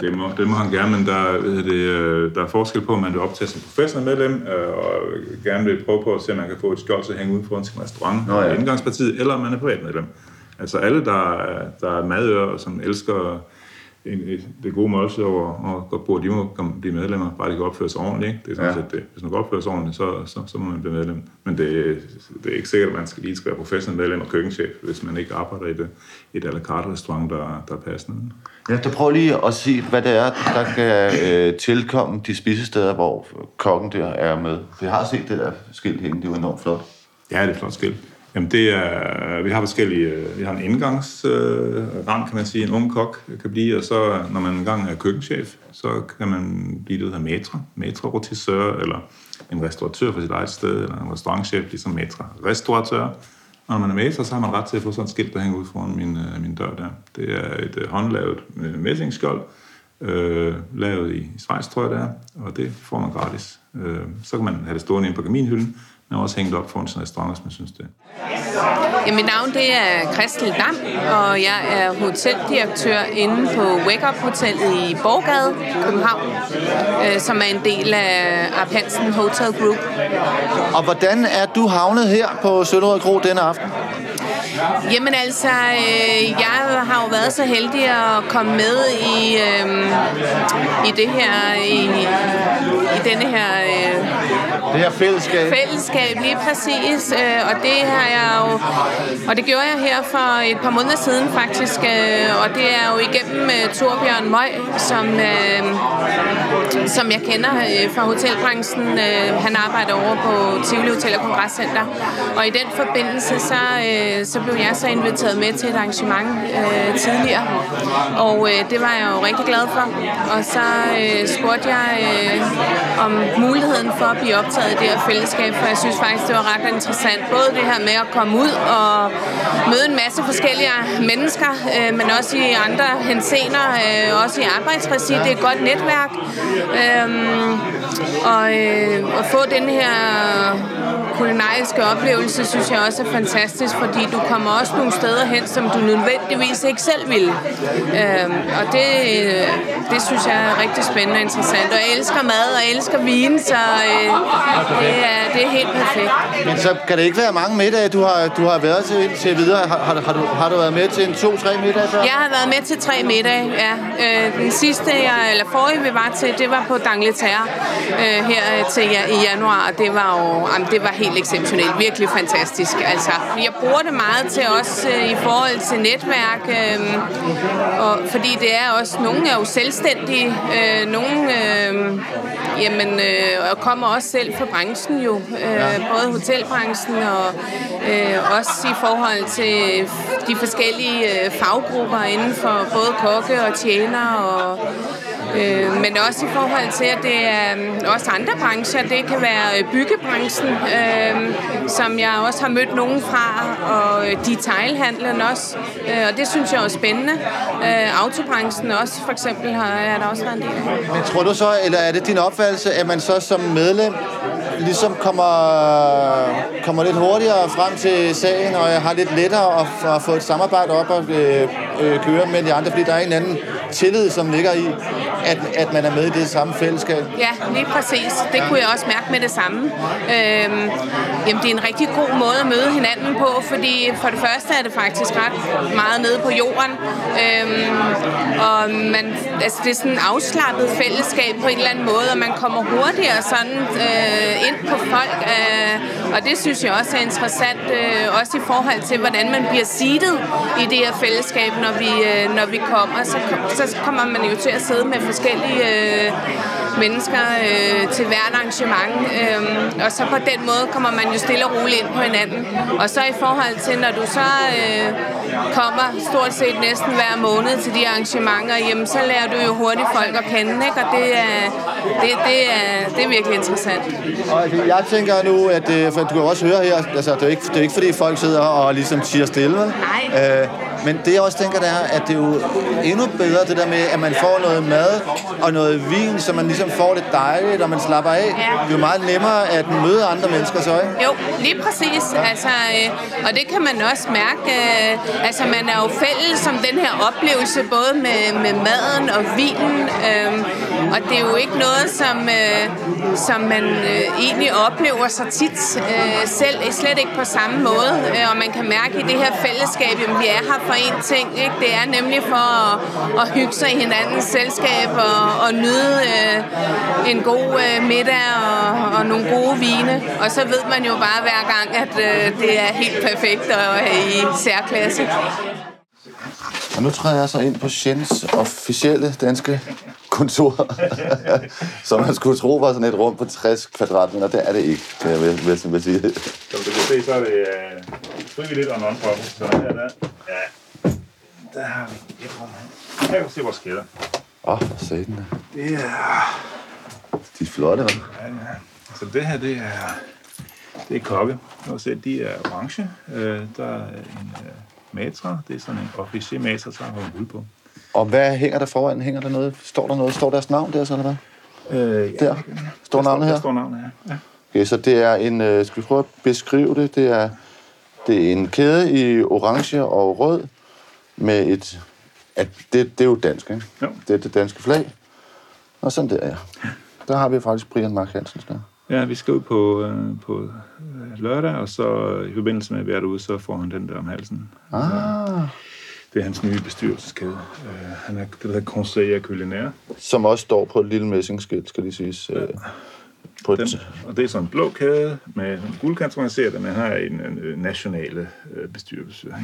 det må, det må han gerne, men der, ved det, øh, der er forskel på, om man vil optage som professionel medlem, øh, og gerne vil prøve på at se, om man kan få et skjold til at hænge ud foran sin restaurant Nå, ja. indgangspartiet, eller om man er privatmedlem. Altså alle, der, der er madører, som elsker det gode måltid over og godt bord, de må blive medlemmer, bare de kan opføre sig ordentligt. Ikke? Det er sådan ja. set det. Hvis man kan opføre sig ordentligt, så, så, så må man blive medlem. Men det, det er ikke sikkert, at man skal lige skal være professionel medlem og køkkenchef, hvis man ikke arbejder i det, et à la carte restaurant, der, der er passende. Ja, der prøver lige at sige, hvad det er, der kan øh, tilkomme de spisesteder, hvor kokken der er med. Jeg har set det der skilt hænge, det er jo enormt flot. Ja, det er flot skilt. Jamen det er, vi har forskellige, øh, vi har en indgangsrang, øh, kan man sige, en ung kok kan blive, og så når man engang er køkkenchef, så kan man blive det, der hedder maitre, maitre rotisseur, eller en restauratør for sit eget sted, eller en restaurantchef, ligesom maitre restauratør. Og når man er maitre, så har man ret til at få sådan et skilt, der hænger ud foran min, øh, min dør der. Det er et håndlavet messingskjold, øh, lavet i Schweiz, tror jeg det er, og det får man gratis. Øh, så kan man have det stående inde på kaminhylden, men også hængt op foran sin restaurant, hvis man synes det. Ja, mit navn det er Christel Dam, og jeg er hoteldirektør inde på Wake Up Hotel i Borgade, København, øh, som er en del af Arp Hansen Hotel Group. Og hvordan er du havnet her på Søllerød Kro denne aften? Jamen altså, øh, jeg har jo været så heldig at komme med i, øh, i det her, i, i denne her... Øh, det her fællesskab. Fællesskab, lige præcis. Øh, og det har jeg jo, og det gjorde jeg her for et par måneder siden faktisk. Øh, og det er jo igennem øh, Torbjørn Møg, som, som jeg kender fra hotelbranchen. Han arbejder over på Tivoli Hotel og Kongresscenter. Og i den forbindelse, så, så blev jeg så inviteret med til et arrangement tidligere. Og det var jeg jo rigtig glad for. Og så spurgte jeg om muligheden for at blive optaget i det her fællesskab, for jeg synes faktisk, det var ret interessant. Både det her med at komme ud og møde en masse forskellige mennesker, øh, men også i andre hensener, øh, også i arbejdsregi. Det er et godt netværk. Øh, og, øh, at få den her kulinariske oplevelse synes jeg også er fantastisk, fordi du kommer også nogle steder hen, som du nødvendigvis ikke selv vil. Øhm, og det, øh, det synes jeg er rigtig spændende og interessant. Og jeg elsker mad og jeg elsker vin, så øh, det, er, det er helt perfekt. Men så kan det ikke være mange middage, du har, du har været til, til videre. Har, har, har, du, har du været med til en to-tre middage før? Jeg har været med til tre middage, ja. Øh, den sidste, jeg, eller forrige vi var til, det var på Dangleterre øh, her til ja, i januar, og det var jo jamen, det var helt exceptionelt, virkelig fantastisk. Altså, jeg bruger det meget til også øh, i forhold til netværk, øh, og, fordi det er også, nogle er jo selvstændige, øh, nogle øh, jamen, øh, og kommer også selv fra branchen jo, øh, både hotelbranchen og øh, også i forhold til de forskellige øh, faggrupper inden for både kokke og tjener og Øh, men også i forhold til, at det er øh, også andre brancher. Det kan være øh, byggebranchen, øh, som jeg også har mødt nogen fra, og øh, detailhandlen også. Øh, og det synes jeg er spændende. Øh, autobranchen også, for eksempel, har jeg der også været en del af. Men tror du så, eller er det din opfattelse, at man så som medlem ligesom kommer, kommer lidt hurtigere frem til sagen, og jeg har lidt lettere at, at få et samarbejde op og øh, øh, køre med de andre, fordi der er en anden tillid, som ligger i, at, at man er med i det samme fællesskab. Ja, lige præcis. Det kunne jeg også mærke med det samme. Øhm, jamen, det er en rigtig god måde at møde hinanden på, fordi for det første er det faktisk ret meget nede på jorden. Øhm, og man, altså, det er sådan en afslappet fællesskab på en eller anden måde, og man kommer hurtigere sådan øh, ind på folk. Øh, og det synes jeg også er interessant, øh, også i forhold til, hvordan man bliver seedet i det her fællesskab, når vi, øh, når vi kommer. Så, så kommer man jo til at sidde med forskellige øh, mennesker øh, til hvert arrangement. Øh, og så på den måde kommer man jo stille og roligt ind på hinanden. Og så i forhold til, når du så øh, kommer stort set næsten hver måned til de arrangementer, jamen, så lærer du jo hurtigt folk at kende, ikke? og det er, det, det, er, det er virkelig interessant. Og jeg tænker nu, at øh, for du kan også høre her, altså, det, er ikke, det er ikke fordi folk sidder og ligesom siger stille? Nej. Øh, men det jeg også tænker, det er, at det er jo endnu bedre, det der med, at man får noget mad og noget vin, så man ligesom får det dejligt, og man slapper af. Ja. Det er jo meget nemmere at møde andre mennesker så, ikke? Jo, lige præcis. Altså, øh, og det kan man også mærke. Øh, altså, man er jo fælles som den her oplevelse, både med, med maden og vinen. Øh, og det er jo ikke noget, som, øh, som man øh, egentlig oplever så tit øh, selv, slet ikke på samme måde. Øh, og man kan mærke i det her fællesskab, at vi er her for en ting. Ikke? Det er nemlig for at, at hygge sig i hinandens selskab og, og nyde øh, en god øh, middag og, og nogle gode vine. Og så ved man jo bare hver gang, at øh, det er helt perfekt og er i særklasse. Og nu træder jeg så ind på Sjens officielle danske kontor, som man skulle tro var sådan et rum på 60 kvadratmeter. Det er det ikke, kan jeg vil, vil, vil sige. Som du kan se, så er det uh, frivilligt og non-profit. Så her der, ja, der har vi et rum her. Her kan se vores kælder. Åh, oh, satan. da. Det er... De er flotte, hva'? Ja, ja. Så det her, det er... Det er kokke. Kan se, de er orange. Øh, der er en øh, matra. Det er sådan en officiel matra, så har hun guld på. Og hvad hænger der foran? Hænger der noget? Står der noget? Står deres navn der, så, eller hvad? Øh, ja, Der. Står navnet Der her? står navnet her. Ja. Okay, så det er en... Øh, skal vi prøve at beskrive det? Det er, det er en kæde i orange og rød med et... At det, det er jo dansk, ikke? Jo. Det er det danske flag. Og sådan der, ja. Der har vi faktisk Brian Mark Hansen der. Ja, vi skal ud på, øh, på øh, lørdag, og så i forbindelse med at være derude, så får han den der om halsen. Ah, Det er hans nye bestyrelseskæde. Øh, han er det, der hedder Conseil Culinaire. som også står på et lille messingskilt, skal lige siges. Øh, på Den, og det er sådan en blå kæde med guldkant, som man ser det, men han har en, en øh, nationale bestyrelse.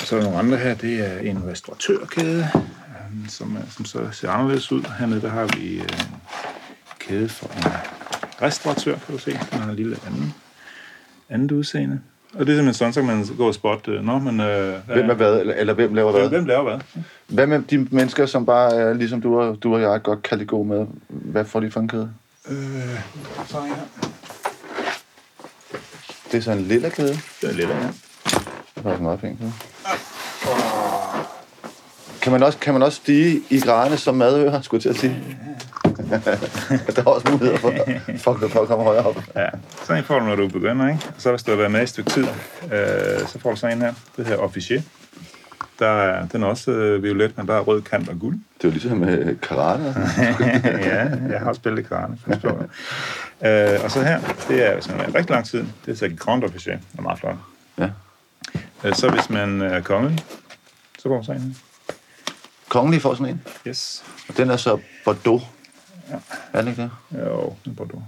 Og så er der nogle andre her, det er en restauratørkæde, øh, som, som så ser anderledes ud. Hernede der har vi øh, en kæde for en restauratør, kan du se. Den har en lille anden, andet udseende. Og det er simpelthen sådan, så kan man gå og spotte, øh, når man... Øh, hvem er hvad, eller, eller hvem laver hvad? Hvem laver hvad? Hvad med de mennesker, som bare er ligesom du og, du og jeg godt kan lide gå med? Hvad får de for en kæde? Øh, så er her. Det er så en lille kæde. Det er lidt af her. Det er faktisk meget fint. Ja. Kan man, også, kan man også stige i graderne som madører, skulle jeg til at sige? der er også muligheder for, for, for at komme højere op. Ja, sådan en får du, når du begynder, ikke? Og så hvis du har været med i et stykke tid, øh, så får du sådan en her. Det her officier. Der er, den er også øh, violet, men der er rød kant og guld. Det er jo ligesom med karate. ja, jeg har også spillet karate. Øh, og så her, det er, hvis man er rigtig lang tid, det er så Grand Officier. Det er meget flot. Ja. Øh, så hvis man er kongelig, så får man sådan en. Kongelige får sådan en. Yes. Og den er så Bordeaux. Ja. Er den ikke det? Jo, den Bordeaux.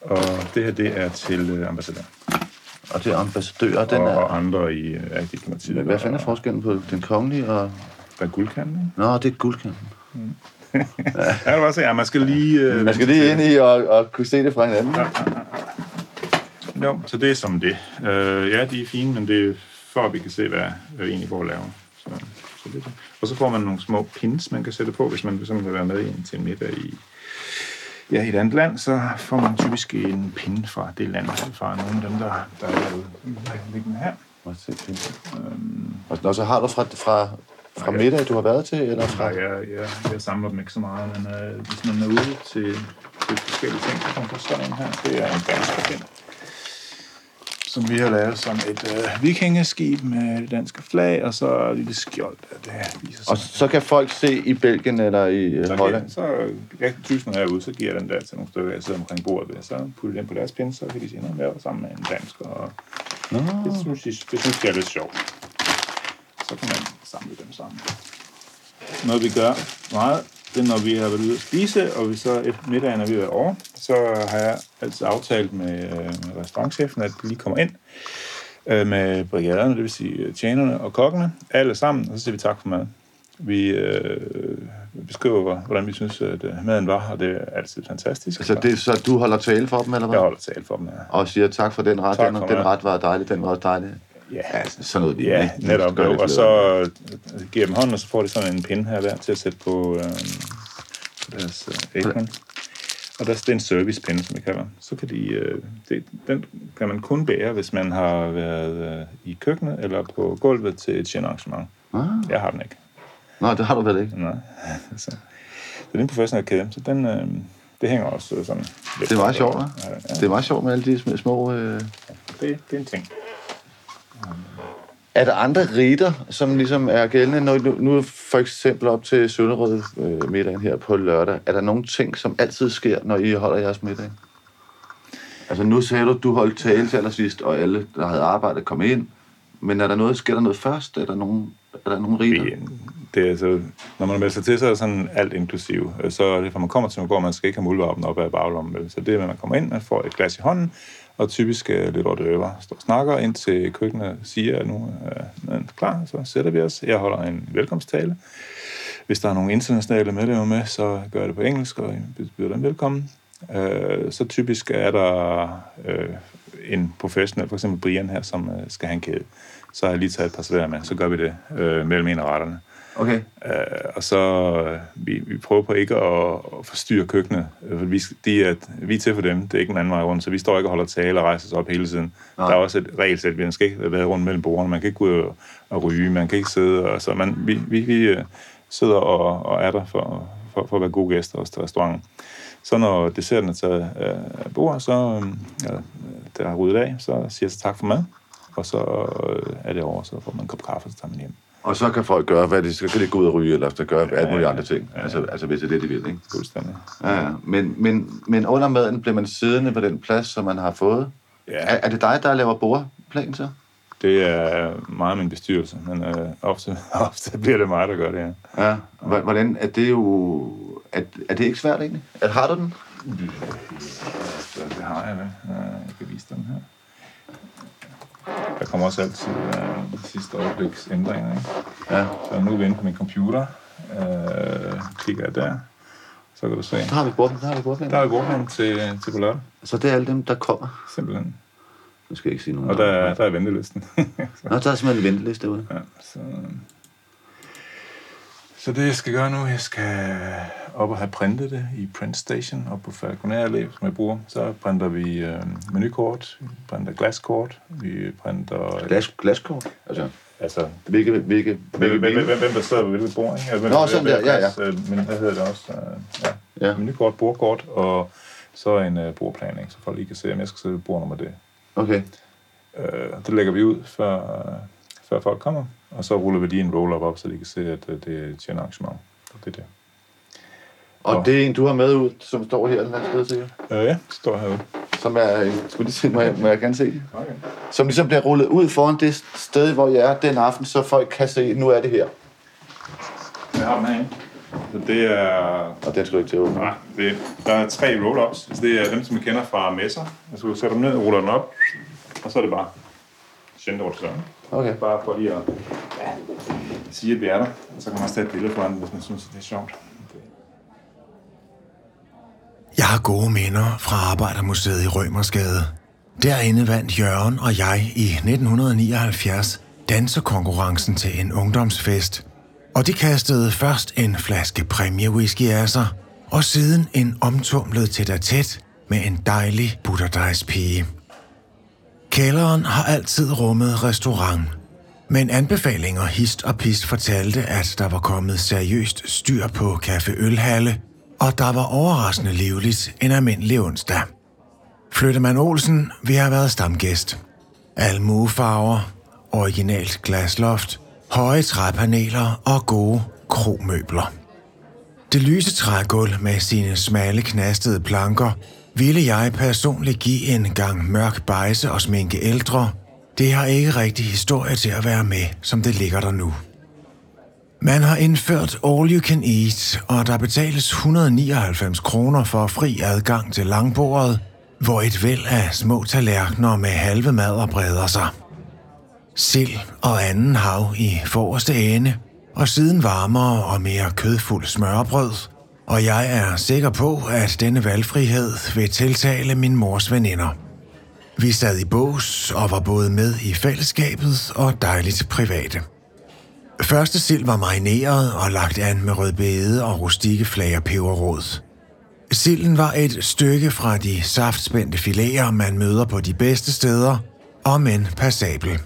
Og det her, det er til øh, ambassadør. Og det er ambassadører, den og, er... og andre i øh, ja, diplomatiet. Hvad fanden er forskellen på den kongelige og... Der er guldkanten? Nå, det er guldkanten. Ja, du også se, ja, man skal lige... Øh, Man skal lige ind i og, og kunne se det fra hinanden. Ja. Jo, så det er som det. Øh, ja, de er fine, men det er for, at vi kan se, hvad, hvad vi egentlig får at lave. Så, så det er det. Og så får man nogle små pins, man kan sætte på, hvis man simpelthen vil være med i en, til middag i, ja, i et andet land, så får man typisk en pin fra det land, fra nogle af dem, der, der er lavet liggende her. Pinsen? Og så har du fra, fra, fra middag, du har været til, eller fra... Nej, jeg, jeg, jeg samler dem ikke så meget, men øh, hvis man er ude til, til forskellige ting, så kommer der sådan en her. Det er en dansk pind, som vi har lavet som et øh, vikingeskib med det danske flag, og så et lille skjold, der det viser Og sig. så kan folk se i Belgien eller i øh, Så, Holland. så jeg typisk, når jeg er ude, så giver jeg den der til nogle stykker, jeg sidder omkring bordet ved. Så putter den på deres pind, så kan de sige, at jeg var sammen med en dansk, og Nå. det synes, jeg, det synes jeg er lidt sjovt. Så kan man samle dem sammen. Noget vi gør meget, det er, når vi har været ude at spise, og vi så efter middagen er vi været over, så har jeg altid aftalt med, øh, med restaurantchefen, at de lige kommer ind øh, med brigaderne, det vil sige øh, tjenerne og kokkene, alle sammen, og så siger vi tak for mad. Vi øh, beskriver, hvordan vi synes, at øh, maden var, og det er altid fantastisk. Altså, det, så du holder tale for dem, eller hvad? Jeg holder tale for dem, ja. Og siger tak for den ret, Tak den, for den ret var dejlig, den var også dejlig. Ja, Sådan noget Ja, ikke? netop. Jo, og så giver dem hånden, og så får de sådan en pinde her hver til at sætte på, øh, på deres øh, apron. Og der er en servicepinde, som vi kalder. Så kan de, øh, det, den kan man kun bære, hvis man har været øh, i køkkenet eller på gulvet til et genarrangement. Ah. Jeg har den ikke. Nå, det har du vel ikke. Nej. så, det er en professionel kæde, så den, øh, det hænger også sådan lidt Det er meget op, sjovt? Ja, ja, Det er meget sjovt med alle de små... øh... det, det er en ting. Er der andre riter, som ligesom er gældende? Når nu, nu for eksempel op til Sønderød øh, middagen her på lørdag. Er der nogle ting, som altid sker, når I holder jeres middag? Altså nu sagde du, du holdt tale til allersidst, og alle, der havde arbejdet, kom ind. Men er der noget, sker der noget først? Er der nogen, er der nogen riter? Det, det er altså, når man melder sig til, så er det sådan alt inklusiv. Så er det, fra man kommer til man går, man skal ikke have muldvarpen op ad baglommen. Så det er, at man kommer ind, man får et glas i hånden, og typisk er lidt over øver. Står og snakker ind til køkkenet siger, at nu øh, er maden klar, så sætter vi os. Jeg holder en velkomsttale. Hvis der er nogle internationale medlemmer med, så gør jeg det på engelsk, og jeg byder dem velkommen. Øh, så typisk er der øh, en professionel, for eksempel Brian her, som øh, skal have en kæde. Så har jeg lige taget et par serverer med, så gør vi det øh, mellem en af retterne. Okay. Øh, og så øh, vi, vi prøver på ikke at, at forstyrre køkkenet. Øh, for Vi, de er, vi er til for dem, det er ikke en anden vej rundt, så vi står ikke og holder tale og rejser os op hele tiden. Nej. Der er også et regelsæt, vi skal ikke være rundt mellem bordene, man kan ikke gå ud og, og ryge, man kan ikke sidde, og så man, vi, vi, vi øh, sidder og, og er der for, for, for at være gode gæster til restauranten. Så når desserten er taget af af bordet, så øh, der er ryddet af, så siger jeg tak for mad, og så øh, er det over, så får man en kop kaffe, og så tager man hjem. Og så kan folk gøre, hvad de skal. Kan de gå ud og ryge, eller så gøre alt mulige ja, andre ting. ja. Altså, altså hvis det er det, de vil, ikke? Fuldstændig. Ja, ja. Men, men, men under maden bliver man siddende på den plads, som man har fået. Ja. Er, er det dig, der laver bordplan så? Det er meget min bestyrelse, men øh, ofte, ofte bliver det mig, der gør det, ja. Ja. Hvordan er det jo... Er, er det ikke svært egentlig? Er, har du den? Så det har jeg, vel. Jeg kan vise den her. Kommer også altid øh, de sidste øjebliks ændringer, ikke? Ja. Så nu er vi inde på min computer. Øh, kigger jeg der, så kan du se. Der har vi bordplan. Der har vi bordplan. Der er bordplan til, til på lørdag, Så det er alle dem, der kommer. simpelthen. Nu skal jeg ikke sige nogen. Og der, er- der er ventelisten. Nå, der er simpelthen en venteliste derude. Ja, så, så det, jeg skal gøre nu, jeg skal op og have printet det i Print Station op på Falconer Allé, som jeg bruger. Så printer vi øh, menukort, vi printer glaskort, vi printer... Glas, glaskort? Altså, Altså, hvilke, hvilke, hvilke hvem, hvem, hvem der sidder ved hvilket bord, ikke? Altså, Nå, sådan der, ja, ja. øh, Men hvad hedder det også? Øh, ja. Ja. Menukort, bordkort, og så en uh, bordplan, ikke? så folk lige kan se, om jeg skal sidde ved bord nummer det. Okay. Uh, det lægger vi ud, før, uh, før folk kommer, og så ruller vi lige en roll-up op, så de kan se, at uh, det er et arrangement. Og det er det. Og det er en, du har med ud, som står her den her sted, sikkert? Uh, ja, det står herude. Som er, øh, skulle lige se, må jeg, må jeg gerne se det? Okay. Som ligesom bliver rullet ud foran det sted, hvor jeg er den aften, så folk kan se, nu er det her. Jeg har den. Så det er... Og den skal du ikke til at åbne. Nej, det, der er tre roll-ups. Det er dem, som vi kender fra messer. Altså, du sætter dem ned, ruller den op, og så er det bare sendt over til døren. Okay. Bare for lige at ja, sige, at vi er der. Og så kan man også tage et billede foran, hvis man synes, det er sjovt. Jeg har gode minder fra Arbejdermuseet i Rømersgade. Derinde vandt Jørgen og jeg i 1979 dansekonkurrencen til en ungdomsfest. Og de kastede først en flaske præmiewhisky af sig, og siden en omtumlet tæt tæt med en dejlig butterdejspige. Kælderen har altid rummet restaurant, men anbefalinger hist og pist fortalte, at der var kommet seriøst styr på kaffeølhalle, og der var overraskende livligt en almindelig onsdag. Flyttemand Olsen vil have været stamgæst. Almuefarver, originalt glasloft, høje træpaneler og gode kromøbler. Det lyse trægulv med sine smalle knastede planker ville jeg personligt give en gang mørk bejse og sminke ældre. Det har ikke rigtig historie til at være med, som det ligger der nu. Man har indført all you can eat, og der betales 199 kroner for fri adgang til langbordet, hvor et væld af små tallerkener med halve mader breder sig. Sild og anden hav i forreste ende, og siden varmere og mere kødfuld smørbrød, og jeg er sikker på, at denne valgfrihed vil tiltale min mors veninder. Vi sad i bås og var både med i fællesskabet og dejligt private. Første sild var marineret og lagt an med rødbede og rustikke flager peberrod. Silden var et stykke fra de saftspændte filéer, man møder på de bedste steder, og men passabel.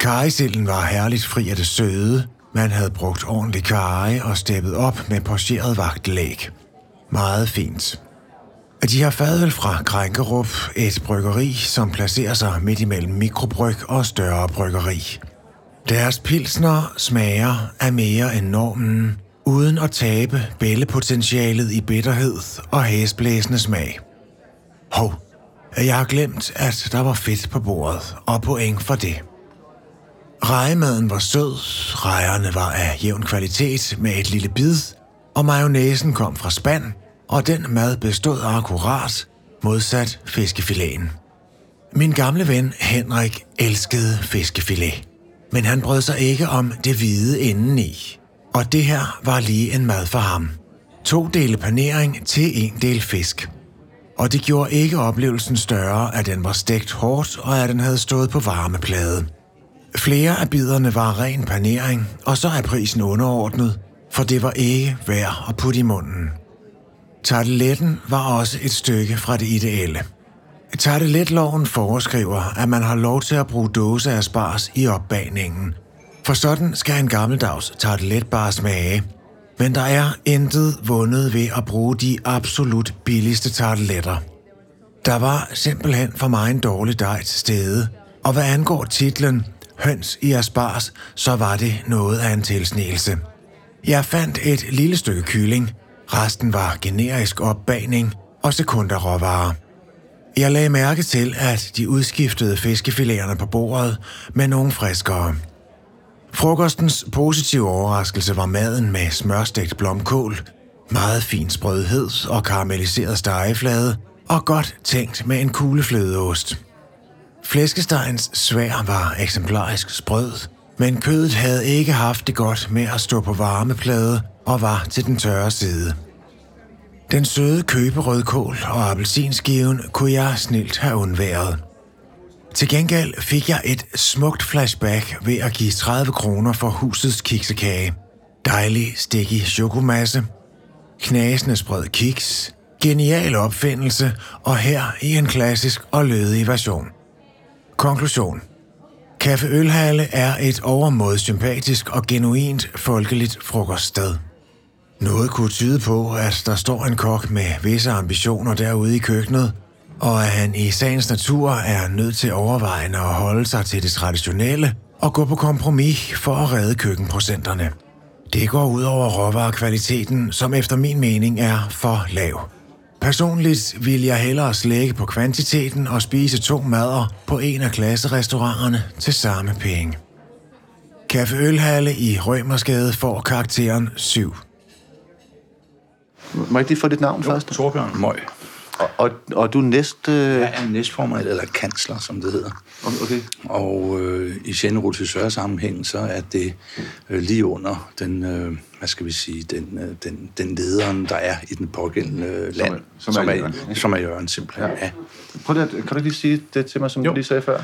Karisilden var herligt fri af det søde, man havde brugt ordentlig karry og steppet op med porcheret vagtlæg. Meget fint. De har fadøl fra Krænkerup, et bryggeri, som placerer sig midt imellem mikrobryg og større bryggeri. Deres pilsner smager af mere end normen, uden at tabe bællepotentialet i bitterhed og hæsblæsende smag. Hov, jeg har glemt, at der var fedt på bordet, og point for det. Rejemaden var sød, rejerne var af jævn kvalitet med et lille bid, og mayonnaisen kom fra spand, og den mad bestod akkurat, modsat fiskefiléen. Min gamle ven Henrik elskede fiskefilet, men han brød sig ikke om det hvide indeni. Og det her var lige en mad for ham. To dele panering til en del fisk. Og det gjorde ikke oplevelsen større, at den var stegt hårdt, og at den havde stået på varmeplade. Flere af biderne var ren panering, og så er prisen underordnet, for det var ikke værd at putte i munden. Tarteletten var også et stykke fra det ideelle. Tarteletloven foreskriver, at man har lov til at bruge dåse af spars i opbagningen, for sådan skal en gammeldags tartelet bare smage. Men der er intet vundet ved at bruge de absolut billigste tarteletter. Der var simpelthen for mig en dårlig dej til stede, og hvad angår titlen Høns i Aspars, så var det noget af en tilsnelse. Jeg fandt et lille stykke kylling, resten var generisk opbagning og sekunderråvarer. Jeg lagde mærke til, at de udskiftede fiskefiléerne på bordet med nogle friskere. Frokostens positive overraskelse var maden med smørstegt blomkål, meget fin sprødhed og karamelliseret stegeflade, og godt tænkt med en kugleflødeost. Flæskestegens svær var eksemplarisk sprød, men kødet havde ikke haft det godt med at stå på varmeplade og var til den tørre side. Den søde køberødkål og appelsinskiven kunne jeg snilt have undværet. Til gengæld fik jeg et smukt flashback ved at give 30 kroner for husets kiksekage. Dejlig stikkig chokomasse, knasende sprød kiks, genial opfindelse og her i en klassisk og lødig version. Konklusion. Kaffe Ølhalle er et overmåde sympatisk og genuint folkeligt frokoststed. Noget kunne tyde på, at der står en kok med visse ambitioner derude i køkkenet, og at han i sagens natur er nødt til overvejende at holde sig til det traditionelle og gå på kompromis for at redde køkkenprocenterne. Det går ud over råvarekvaliteten, som efter min mening er for lav. Personligt vil jeg hellere slække på kvantiteten og spise to mader på en af klasserestauranterne til samme penge. Café Ølhalle i Rømersgade får karakteren 7. Må jeg ikke lige få dit navn først? Torbjørn Møg. Og, og, og du er næste... Jeg er næstformand, eller kansler, som det hedder. Okay. Og øh, i Sjæne sammenhæng, så er det øh, lige under den, øh, hvad skal vi sige, den, øh, den, den lederen, der er i den pågældende øh, land. som er som er, Jørgen. som er Jørgen, simpelthen. Ja. Prøv lige, kan du ikke lige sige det til mig, som Jo. du lige sagde før?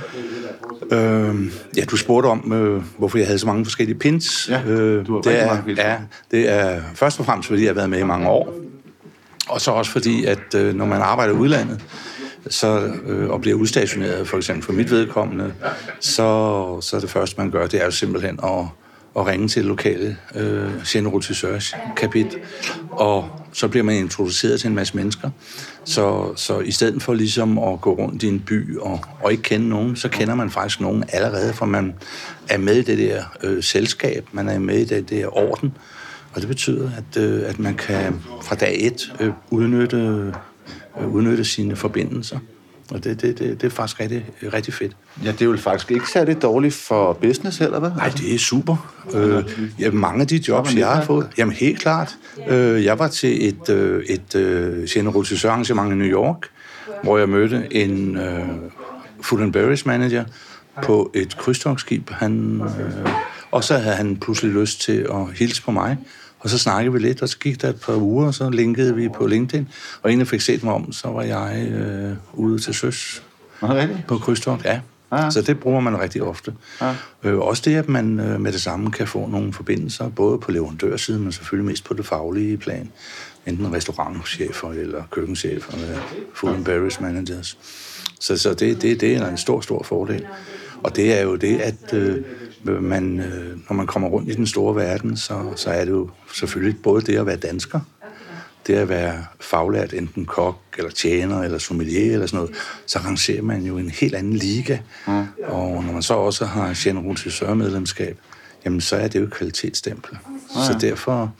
Øh, ja, du spurgte om, øh, hvorfor jeg havde så mange forskellige pins. Ja, øh, du har det er, mange. Ja, det er først og fremmest, fordi jeg har været med i mange år. Og så også fordi, at øh, når man arbejder i udlandet, så, øh, og bliver udstationeret, for eksempel for mit vedkommende, så, så er det første, man gør, det er jo simpelthen at, at ringe til det lokale øh, Generotisseurs kapit, og så bliver man introduceret til en masse mennesker. Så, så i stedet for ligesom at gå rundt i en by og, og ikke kende nogen, så kender man faktisk nogen allerede, for man er med i det der øh, selskab, man er med i det der orden, og det betyder, at, øh, at man kan fra dag et øh, udnytte, øh, udnytte sine forbindelser. Og det, det, det, det er faktisk rigtig, rigtig fedt. Ja, det er jo faktisk ikke særlig dårligt for business heller, hvad? Nej, det er super. Øh, ja, mange af de jobs, jeg har fået, jamen helt klart. Øh, jeg var til et, øh, et øh, generøs arrangement i New York, hvor jeg mødte en øh, and beverage manager på et krydstogsskib. Han, øh, og så havde han pludselig lyst til at hilse på mig. Og så snakkede vi lidt, og så gik der et par uger, og så linkede vi på LinkedIn. Og inden jeg fik set mig om, så var jeg øh, ude til søs det rigtigt? på krydstogt, ja. Ja. Så det bruger man rigtig ofte. Ja. Øh, også det, at man øh, med det samme kan få nogle forbindelser, både på leverandørsiden, men selvfølgelig mest på det faglige plan. Enten restaurantchefer eller køkkenchefer, eller food and beverage managers. Så, så det, det, det er en stor, stor fordel. Og det er jo det, at øh, man, øh, når man kommer rundt i den store verden, så, så er det jo selvfølgelig både det at være dansker, det at være faglært, enten kok, eller tjener, eller sommelier, eller sådan noget, så rangerer man jo en helt anden liga. Mm. Og når man så også har Generosity medlemskab, jamen så er det jo et kvalitetsstempel. ja. Så derfor,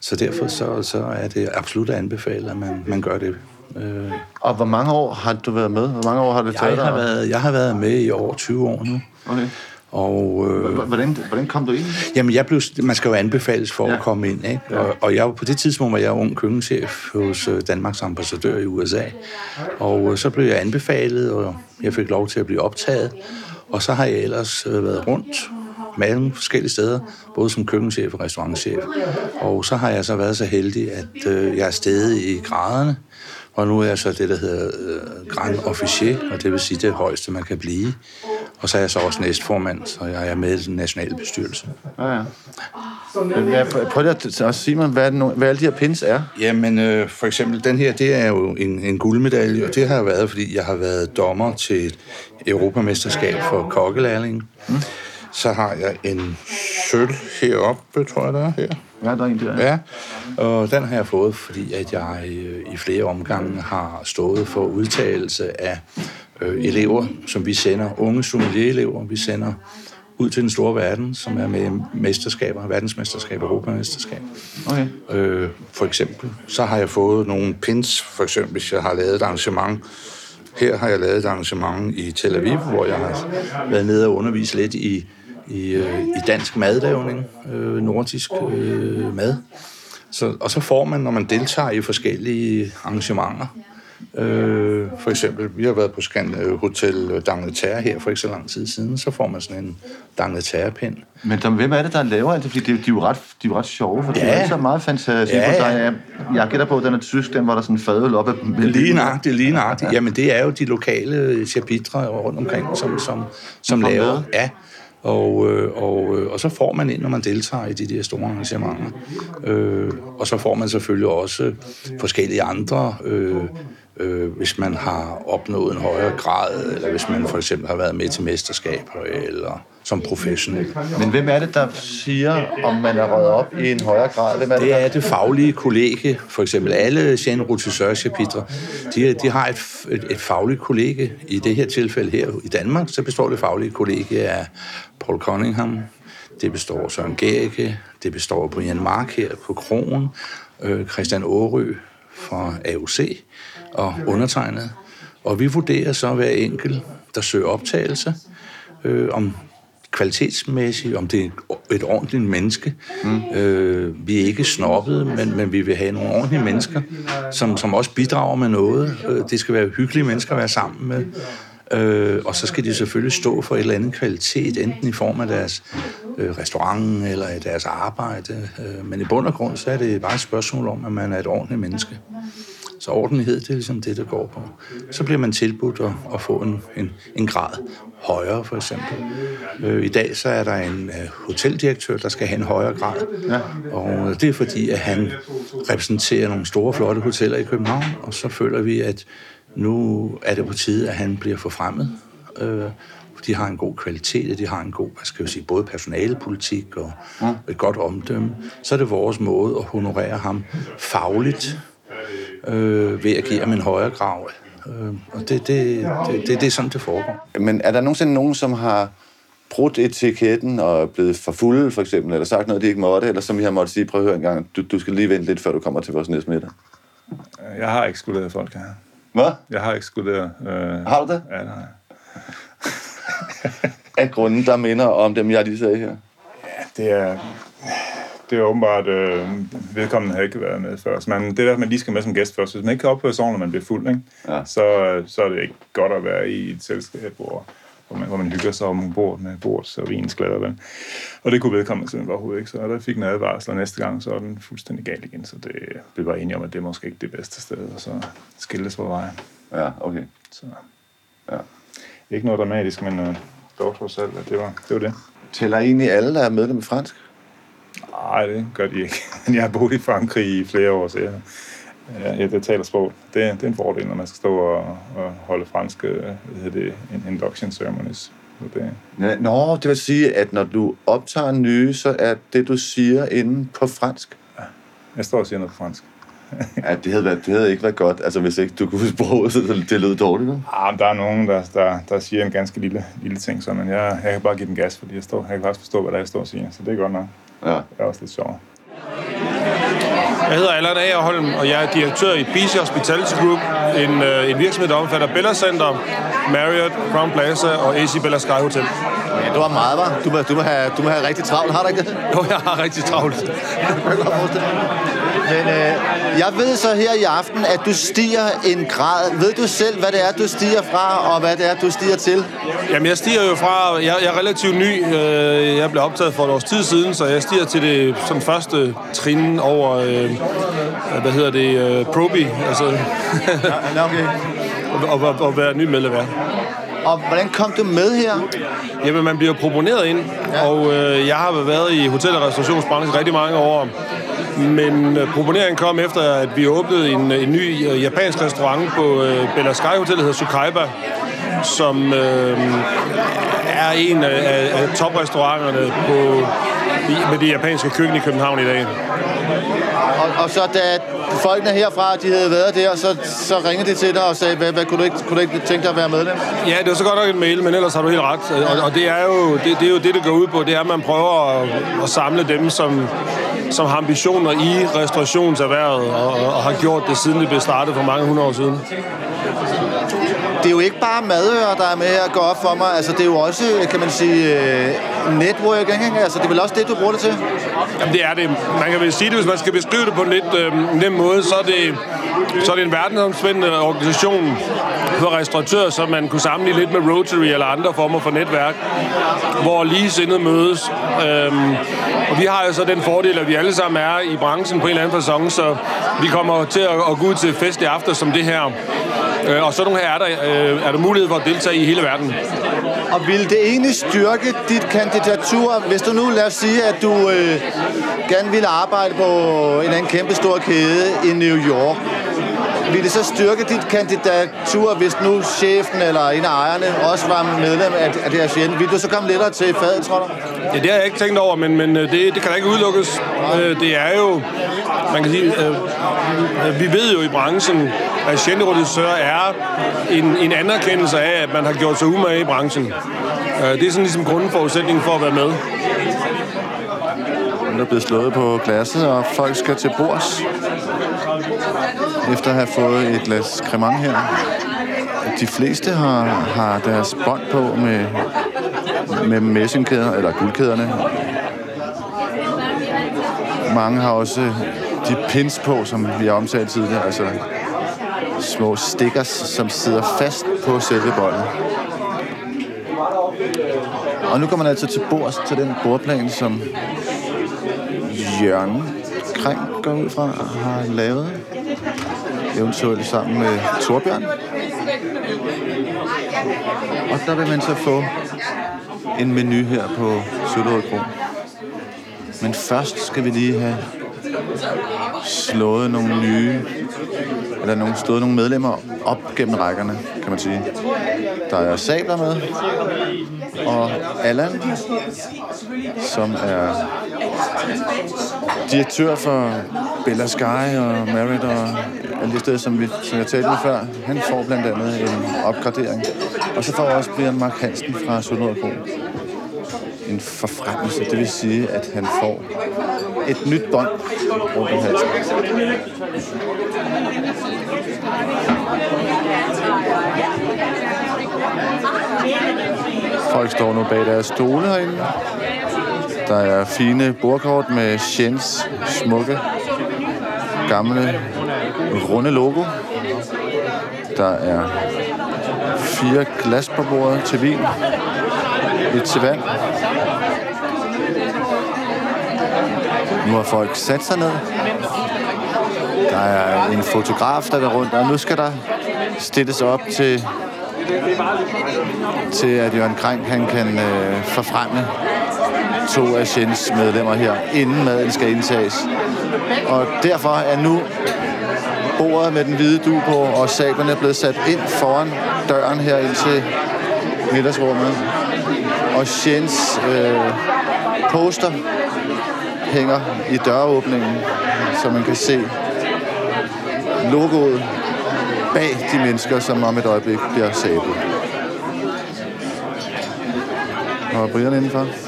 så, derfor så, så er det absolut at anbefale, at man, man gør det. Øh, Og hvor mange år har du været med? Hvor mange år har det taget jeg, dig? har været, jeg har været med i over 20 år nu. Okay. Og, øh, Hvordan, hvordan kom du ind? Jamen, jeg blev, man skal jo anbefales for ja. At komme ind, ikke? Og, og jeg, var- på det tidspunkt var jeg ung køkkenchef hos øh, Danmarks ambassadør i USA. Og øh, så blev jeg anbefalet, og jeg fik lov til at blive optaget. Og så har jeg ellers øh, været rundt mange forskellige steder, både som køkkenchef og restaurantchef. Og så har jeg så været så heldig, at øh, jeg er steget i graderne, og nu er jeg så det, der hedder øh, Grand Officier, og det vil sige det højeste, man kan blive. Og så er jeg så også næstformand, så jeg er med i den nationale bestyrelse. Ja, ja. Hvad, prøv lige at, at sige mig, hvad, nu, hvad alle de her pins er. Jamen, øh, for eksempel, den her, det er jo en, en guldmedalje, og det har jeg været, fordi jeg har været dommer til et europamesterskab for kokkelærling. Mm. Så har jeg en sølv heroppe, tror jeg, der er her. Ja, der er en der. Ja, og den har jeg fået, fordi at jeg øh, i flere omgange har stået for udtalelse af øh, elever, som vi sender, unge sommelier-elever, vi sender ud til den store verden, som er med mesterskaber, verdensmesterskab, europamesterskab. Okay. Øh, for eksempel, så har jeg fået nogle pins, for eksempel hvis jeg har lavet et arrangement. Her har jeg lavet et arrangement i Tel Aviv, hvor jeg har været nede og undervise lidt i, i, øh, i dansk madlavning, øh, nordisk øh, mad. Så, og så får man, når man deltager i forskellige arrangementer, Øh, for eksempel, vi har været på Scan øh, Hotel D'Angleterre her for ikke så lang tid siden, så får man sådan en D'Angleterre-pind. Men der, hvem er det, der laver alt det? Fordi de, de, er jo ret, de er jo ret sjove, for ja. de Ja. er sammen meget fantastiske. Ja, Ja. Jeg gætter på, at den er tysk, den var der sådan en fadøl op af Lige nøjagtigt, lige nøjagtigt. Jamen, det er jo de lokale chapitre rundt omkring, som, som, som laver. med. Ja. Og, øh, og, øh, og så får man ind, når man deltager i de der store arrangementer. Øh, og så får man selvfølgelig også forskellige andre øh, øh, hvis man har opnået en højere grad, eller hvis man for eksempel har været med til mesterskaber, eller som professionel. Men hvem er det, der siger, om man er røget op i en højere grad? Hvem er det, Det er det faglige kollege. For eksempel alle Jean Routisseurs chapitre, de, de har et, et, et fagligt kollege. I det her tilfælde her i Danmark, så består det faglige kollege af Paul Cunningham, det består af Søren Gericke, det består af Brian Mark her på Krogen, øh, Christian Årø fra AUC og undertegnet. Og vi vurderer så hver enkelt, der søger optagelse, øh, om kvalitetsmæssigt, om det er et ordentligt menneske. Mm. Øh, vi er ikke snobbet, men, men vi vil have nogle ordentlige mennesker, som, som også bidrager med noget. Øh, det skal være hyggelige mennesker at være sammen med. Øh, og så skal de selvfølgelig stå for et eller andet kvalitet, enten i form af deres øh, restaurant eller i deres arbejde. Øh, men i bund og grund, så er det bare et spørgsmål om, at man er et ordentligt menneske. Så ordentlighed, det er ligesom det, det går på. Så bliver man tilbudt at, at få en, en, en grad højere, for eksempel. Øh, I dag så er der en øh, hoteldirektør, der skal have en højere grad. Ja. Og det er fordi, at han repræsenterer nogle store, flotte hoteller i København, og så føler vi, at nu er det på tide, at han bliver forfremmet. Øh, de har en god kvalitet, og de har en god, hvad skal jeg sige, både personalepolitik og et godt omdømme. Så er det vores måde at honorere ham fagligt, øh, ved at give ham en højere grav. Øh, og det, det, det, det, det er sådan, det foregår. Men er der nogensinde nogen, som har brudt etiketten og er blevet for fulde, for eksempel, eller sagt noget, de ikke måtte, eller som vi har måttet sige, prøv at høre en gang, du, du skal lige vente lidt, før du kommer til vores næste middag. Jeg har ekskluderet folk her. Hvad? Jeg har ekskluderet... Øh, Har du det? Ja, det har jeg. Af grunden, der minder om dem, jeg lige sagde her. Det er, det er åbenbart, øh, vedkommende har ikke været med før. Så man, det er der, man lige skal med som gæst først. Hvis man ikke kan opføre sig når man bliver fuld, ikke? Ja. Så, så er det ikke godt at være i et selskab, hvor, hvor, man, hvor man hygger sig om bord med bords og vinsklatter. Vel? Og det kunne vedkommende simpelthen overhovedet ikke. Så der fik en advarsel, og næste gang så er den fuldstændig gal igen. Så det blev bare enige om, at det er måske ikke det bedste sted, og så skilles på vejen. Ja, okay. Så Ja. ikke noget dramatisk, men øh, dog trods alt, at det var det. Var det. Tæller egentlig alle, der er medlem i fransk? Nej, det gør de ikke. Jeg har boet i Frankrig i flere år, så jeg, ja, jeg, jeg taler sprog. Det, det er en fordel, når man skal stå og, og holde franske hvad hedder det, induction ceremonies. Det, Ja, Nå, det vil sige, at når du optager en nye, så er det, du siger inde på fransk. jeg står og siger noget på fransk. Ja, det havde, været, det havde ikke været godt, altså hvis ikke du kunne sproget, så det lød dårligt. vel? Ah, men der er nogen, der, der, der siger en ganske lille, lille ting, så, men jeg, jeg kan bare give den gas, fordi jeg, står, jeg kan faktisk forstå, hvad der er, jeg står og siger. Så det er godt nok. Ja. Det er også lidt sjovt. Jeg hedder Allan Agerholm, og jeg er direktør i BC Hospitality Group, en, øh, en virksomhed, der omfatter Bella Center, Marriott, Crown Plaza og AC Bella Sky Hotel. Ja, du har meget, var. Du må, du, må have, du må have rigtig travlt, har du ikke det? Jo, jeg har rigtig travlt. Men øh, jeg ved så her i aften, at du stiger en grad. Ved du selv, hvad det er, du stiger fra, og hvad det er, du stiger til? Jamen, jeg stiger jo fra... Jeg, jeg er relativt ny. Øh, Jeg blev optaget for et års tid siden, så jeg stiger til det sådan første trin over... Øh, hvad hedder det? Øh, Probi. Altså, Ja, okay. og, og, og være ny medlem af. Og hvordan kom du med her? Jamen, man bliver proponeret ind, ja. og øh, jeg har været i hotel- og restaurationsbranchen rigtig mange år. Men øh, proponeringen kom efter, at vi åbnede en, øh, en ny øh, japansk restaurant på øh, Bella Sky Hotel, der hedder Sukaiba, som øh, er en af, af toprestauranterne på, i, med det japanske køkken i København i dag. Og, og så da folkene herfra, de havde været der, så, så ringede de til dig og sagde, hvad, hvad kunne, du ikke, kunne du ikke tænke dig at være medlem? Ja, det var så godt nok en mail, men ellers har du helt ret. Og, og det, er jo, det, det er jo det, det går ud på. Det er, at man prøver at, at samle dem, som, som har ambitioner i restaurationserhvervet, og, og har gjort det, siden det blev startet for mange hundrede år siden. Det er jo ikke bare madører, der er med her at gå op for mig. Altså, det er jo også, kan man sige, øh, networking. Ikke? Altså, det er vel også det, du bruger det til? Jamen, det er det. Man kan vel sige det, hvis man skal beskrive det på en lidt øh, nem måde, så er det, så er det en verdensomspændende organisation for restauratører, som man kunne sammenligne lidt med Rotary eller andre former for netværk, hvor ligesindede mødes. Øhm, og vi har jo så den fordel, at vi alle sammen er i branchen på en eller anden fasong, så vi kommer til at, at gå ud til fest i aften som det her. Øh, og sådan nogle her er der, øh, er der mulighed for at deltage i hele verden. Og vil det egentlig styrke dit kandidatur, hvis du nu, lad os sige, at du øh, gerne ville arbejde på en anden kæmpe stor kæde i New York? Vil det så styrke dit kandidatur, hvis nu chefen eller en af ejerne også var medlem af, af det her fjende? Vil du så komme lettere til fadet, tror du? Ja, det har jeg ikke tænkt over, men, men øh, det, det kan da ikke udelukkes. Øh, Det er jo, man kan sige, øh, øh vi ved jo i branchen, at genderodissør er en, en anerkendelse af, at man har gjort sig umage i branchen. Øh, Det er sådan ligesom grundforudsætningen for at være med. Nu er blevet slået på glasset, og folk skal til bords. Efter at have fået et glas cremant her. De fleste har, har deres bånd på med, med messingkæder, eller guldkæderne. Mange har også de pins på, som vi har omtalt tidligere, altså små stickers, som sidder fast på selve båndet. Og nu kommer man altså til bords til den bordplan, som Jørgen Kring går ud fra har lavet. Eventuelt sammen med Torbjørn. Og der vil man så få en menu her på Søllerød Kro. Men først skal vi lige have slået nogle nye, eller nogle, slået nogle medlemmer op gennem rækkerne, kan man sige. Der er Sabler med, og Allan, som er direktør for Bella Sky og Merit og alle de steder, som, vi, som jeg talte med før. Han får blandt andet en opgradering. Og så får også Brian Mark Hansen fra Sønderborg en forfremmelse. Det vil sige, at han får et nyt bånd rundt om halsen. Folk står nu bag deres stole herinde. Der er fine bordkort med Jens smukke, gamle, runde logo. Der er fire glas på bordet til vin. Et til vand. Nu har folk sat sig ned. Der er en fotograf, der går rundt, og nu skal der stilles op til, til at Jørgen Krank han kan øh, forfremme to af Shins medlemmer her, inden maden skal indtages. Og derfor er nu bordet med den hvide du på, og sablerne er blevet sat ind foran døren her ind til middagsrummet. Og Shins øh, poster hænger i døråbningen, så man kan se logoet bag de mennesker, som om et øjeblik bliver sablet. Og Brian indenfor.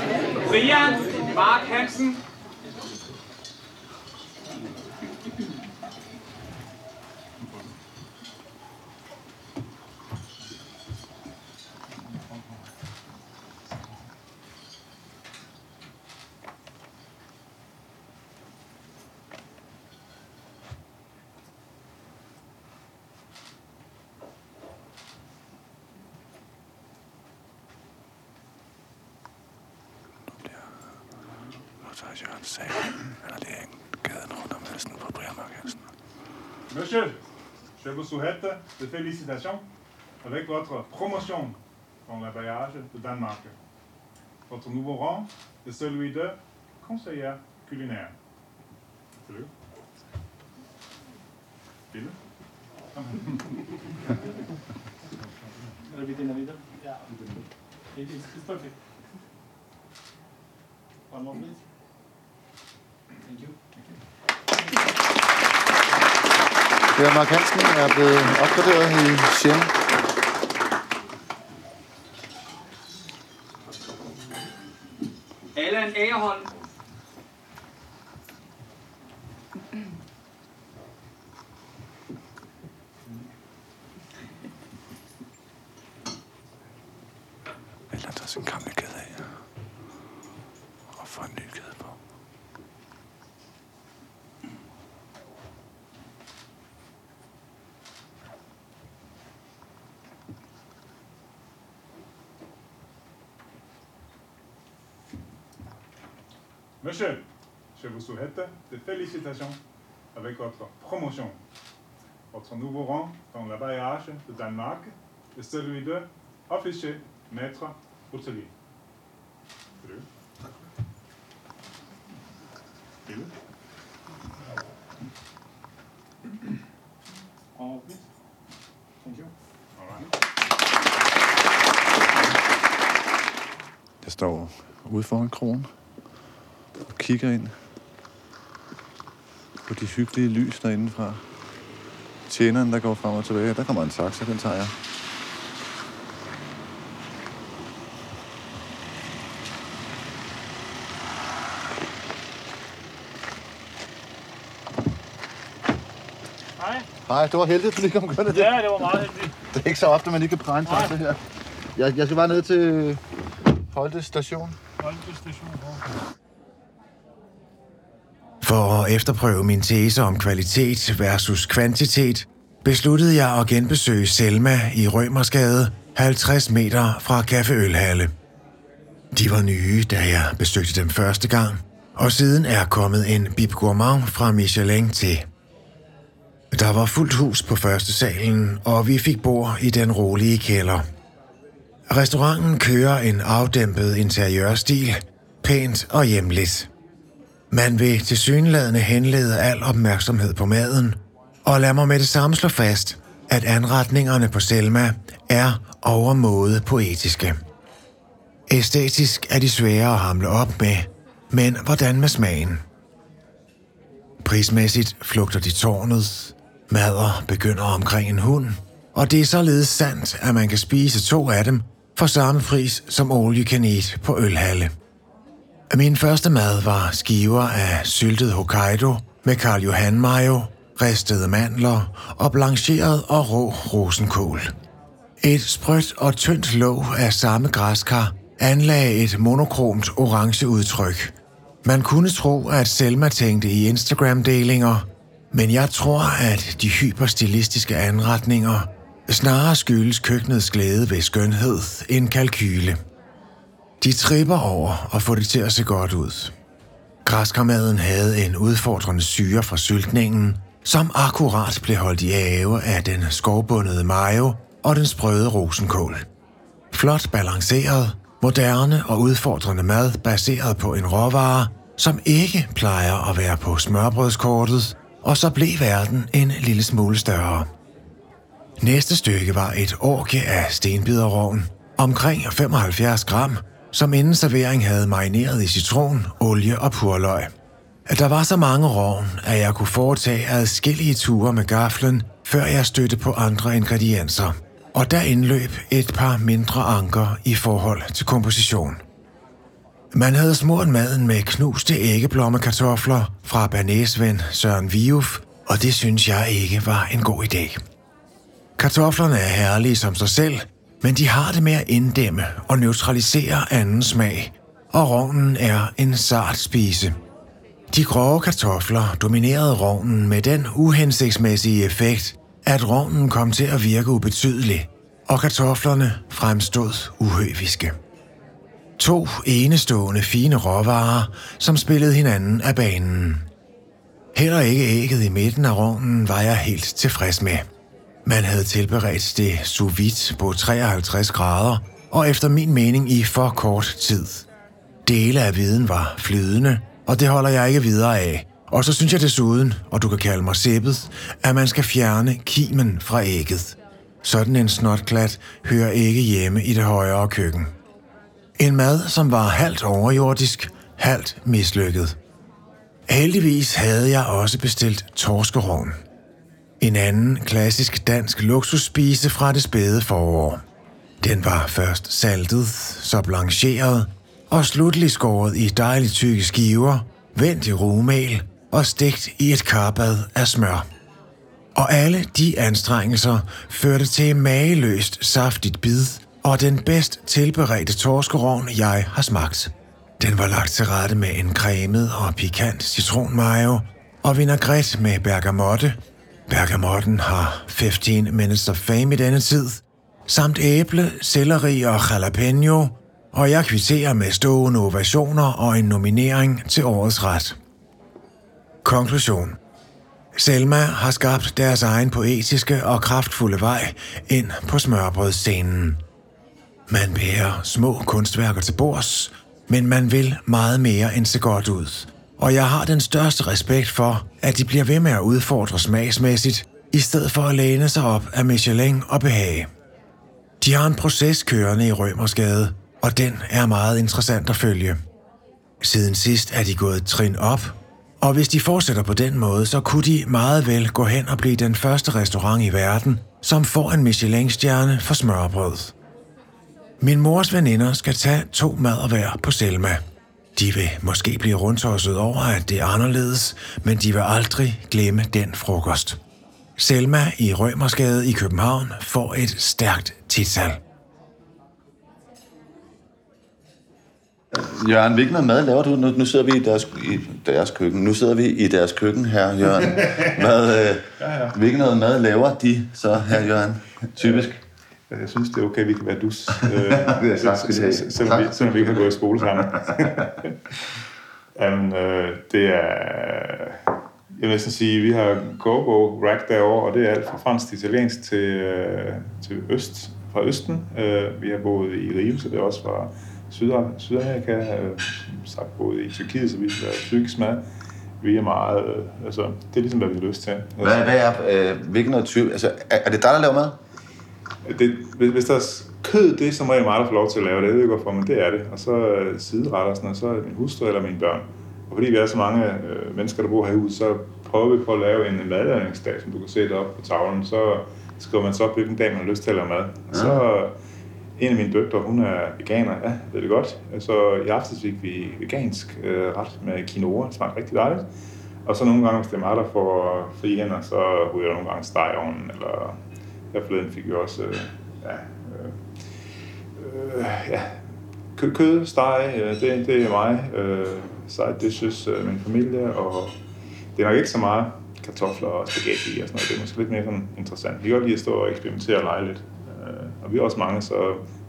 Brian Mark Hansen. Souhaite de félicitations avec votre promotion dans le voyage de Danemark. Votre nouveau rang est celui de conseillère culinaire. Tillykke. Bille. Repeat in the middle. Yeah. It is it's perfect. One more, please. Thank you. Ja, Mark Hansen er blevet opgraderet i Shen. Allan Agerholm. je vous souhaite des félicitations avec votre promotion. Votre nouveau rang dans la bailliage de Danemark est celui de officier maître hôtelier. På de hyggelige lys derinde fra. Tjeneren, der går frem og tilbage. Der kommer en taxa, den tager jeg. Hej. Hej, det var heldigt, at du lige kom kørende Ja, det var meget heldigt. Det er ikke så ofte, man lige kan præge en taxa her. Jeg, jeg skal bare ned til. Holte station. For at efterprøve min tese om kvalitet versus kvantitet, besluttede jeg at genbesøge Selma i Rømersgade, 50 meter fra Café Ølhalle. De var nye, da jeg besøgte dem første gang, og siden er kommet en bib gourmand fra Michelin til. Der var fuldt hus på første salen, og vi fik bord i den rolige kælder. Restauranten kører en afdæmpet interiørstil, pænt og hjemligt. Man vil tilsyneladende henlede al opmærksomhed på maden, og lad mig med det samme slå fast, at anretningerne på Selma er overmåde poetiske. Æstetisk er de svære at hamle op med, men hvordan med smagen? Prismæssigt flugter de tårnet, mader begynder omkring en hund, og det er således sandt, at man kan spise to af dem for samme pris som all you can eat på Ølhalle. Min første mad var skiver af syltet Hokkaido med Karl Johan mayo, ristede mandler og blancheret og rå rosenkål. Et sprødt og tyndt låg af samme græskar anlagde et monokromt orange udtryk. Man kunne tro, at Selma tænkte i Instagram-delinger, men jeg tror, at de hyperstilistiske anretninger snarere skyldes køkkenets glæde ved skønhed end kalkyle. De tripper over og får det til at se godt ud. Græskarmaden havde en udfordrende syre fra syltningen, som akkurat blev holdt i ave af den skovbundede mayo og den sprøde rosenkål. Flot balanceret, moderne og udfordrende mad baseret på en råvare, som ikke plejer at være på smørbrødskortet, og så blev verden en lille smule større. Næste stykke var et orke af stenbiderrovn, omkring 75 gram, som inden servering havde marineret i citron, olie og purløg. At Der var så mange rovn, at jeg kunne foretage adskillige ture med gaflen, før jeg stødte på andre ingredienser. Og der indløb et par mindre anker i forhold til komposition. Man havde smurt maden med knuste æggeblommekartofler fra Banæsven Søren Viuf, og det synes jeg ikke var en god idé. Kartoflerne er herlige som sig selv, men de har det med at inddæmme og neutralisere anden smag, og rovnen er en sart spise. De grove kartofler dominerede rovnen med den uhensigtsmæssige effekt, at rovnen kom til at virke ubetydelig, og kartoflerne fremstod uhøviske. To enestående fine råvarer, som spillede hinanden af banen. Heller ikke ægget i midten af rovnen var jeg helt tilfreds med. Man havde tilberedt det sous vide på 53 grader, og efter min mening i for kort tid. Dele af viden var flydende, og det holder jeg ikke videre af. Og så synes jeg desuden, og du kan kalde mig sæppet, at man skal fjerne kimen fra ægget. Sådan en snotklat hører ikke hjemme i det højere køkken. En mad, som var halvt overjordisk, halvt mislykket. Heldigvis havde jeg også bestilt torskerovn. En anden klassisk dansk luksusspise fra det spæde forår. Den var først saltet, så blancheret og slutlig skåret i dejligt tykke skiver, vendt i rugmel og stegt i et karbad af smør. Og alle de anstrengelser førte til mageløst saftigt bid og den bedst tilberedte torskerovn, jeg har smagt. Den var lagt til rette med en cremet og pikant citronmayo og vinaigrette med bergamotte. Bergamotten har 15 minutes of fame i denne tid, samt æble, selleri og jalapeno, og jeg kvitterer med stående ovationer og en nominering til årets ret. Konklusion. Selma har skabt deres egen poetiske og kraftfulde vej ind på smørbrødscenen. Man bærer små kunstværker til bords, men man vil meget mere end se godt ud. Og jeg har den største respekt for, at de bliver ved med at udfordre smagsmæssigt, i stedet for at læne sig op af Michelin og behage. De har en proces kørende i Rømersgade, Og den er meget interessant at følge. Siden sidst er de gået trin op, og hvis de fortsætter på den måde, så kunne de meget vel gå hen og blive den første restaurant i verden, som får en Michelin-stjerne for smørbrød. Min mors veninder skal tage to mader hver på Selma. De vil måske blive rundtosset over, at det er anderledes, men de vil aldrig glemme den frokost. Selma i Rømersgade i København får et stærkt tital. Jørgen, hvilken noget mad laver du? Nu, nu sidder vi i deres, i deres køkken. Nu sidder vi i deres køkken, her, Jørgen. Hvad, øh, Ja, ja. hvilken noget mad laver de så, her, Jørgen? Typisk. Jeg synes, det er okay, vi kan være dus. Øh, Det er se- Selvom vi, selvom vi ikke har gået i skole sammen. Jamen, øh, det er... Jeg vil næsten sige, vi har kogebog rack derovre, og det er alt fra fransk til italiensk til, øh, til øst, fra Østen. Øh, vi har boet i Rio, så det er også fra Syd- Sydamerika. Øh, sagt boet i Tyrkiet, så vi har tyrkisk mad. Vi er meget... Øh, altså, det er ligesom, hvad vi har lyst til. Hvad, hvad er, øh, hvilken noget type? Altså, er, er det dig, der laver mad? Det, hvis, hvis der er kød, det som regel mig, der får lov til at lave det. Jeg ved ikke hvorfor, men det er det. Og så øh, sideretter og sådan noget, så er det min hustru eller mine børn. Og fordi vi er så mange øh, mennesker, der bor her i huset, så prøver vi på at lave en madlavningsdag, som du kan se op på tavlen. Så skriver man så op, hvilken dag man har lyst til at lave mad. Og så øh, en af mine døtre, hun er veganer, ja, ved det godt. Så i aftes fik vi vegansk øh, ret med quinoa, det smagte rigtig dejligt. Og så nogle gange, hvis det er mig, der får frie hænder, så ryger jeg nogle gange steg eller her forleden fik vi også, øh, ja, øh, øh, ja, kø, kød, steg, øh, det, det er mig, øh, side dishes, øh, min familie, og det er nok ikke så meget kartofler og spaghetti og sådan noget, det er måske lidt mere sådan interessant. Vi kan godt lide at stå og eksperimentere og lege lidt, øh, og vi er også mange, så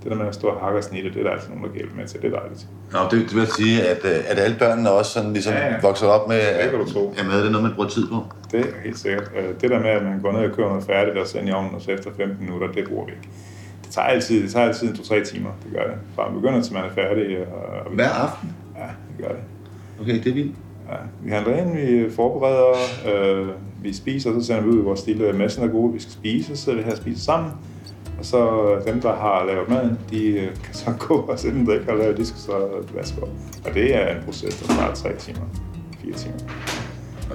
det der med at stå og hakke og snitte, det er der altid nogen, der hjælper med til, det er dejligt. Nå, det, det vil sige, at, øh, at alle børnene også sådan ligesom Ja, ja, ja. ja. vokser op med, Det kan du tro. at mad det er noget, man bruger tid på. Det er helt sikkert. Øh, Det der med, at man går ned og køber noget færdigt og sender i ovnen, og så efter 15 minutter, det bruger vi ikke. Det tager altid, det tager altid 2-3 timer, det gør det. Fra man begynder til man er færdig. Og, Hver aften? Ja, det gør det. Okay, det er vildt. Ja, vi handler ind, vi forbereder, øh, vi spiser, så sender vi ud i vores lille messen er gode, vi skal spise, så sidder vi her og spiser sammen. Og så dem, der har lavet maden, de øh, kan så gå, og dem, der ikke har lavet, de skal så vaske op. Og det er en proces, der tager 3 timer, 4 timer.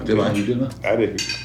Og det var hyggeligt, hva'? Ja, det er hyggeligt.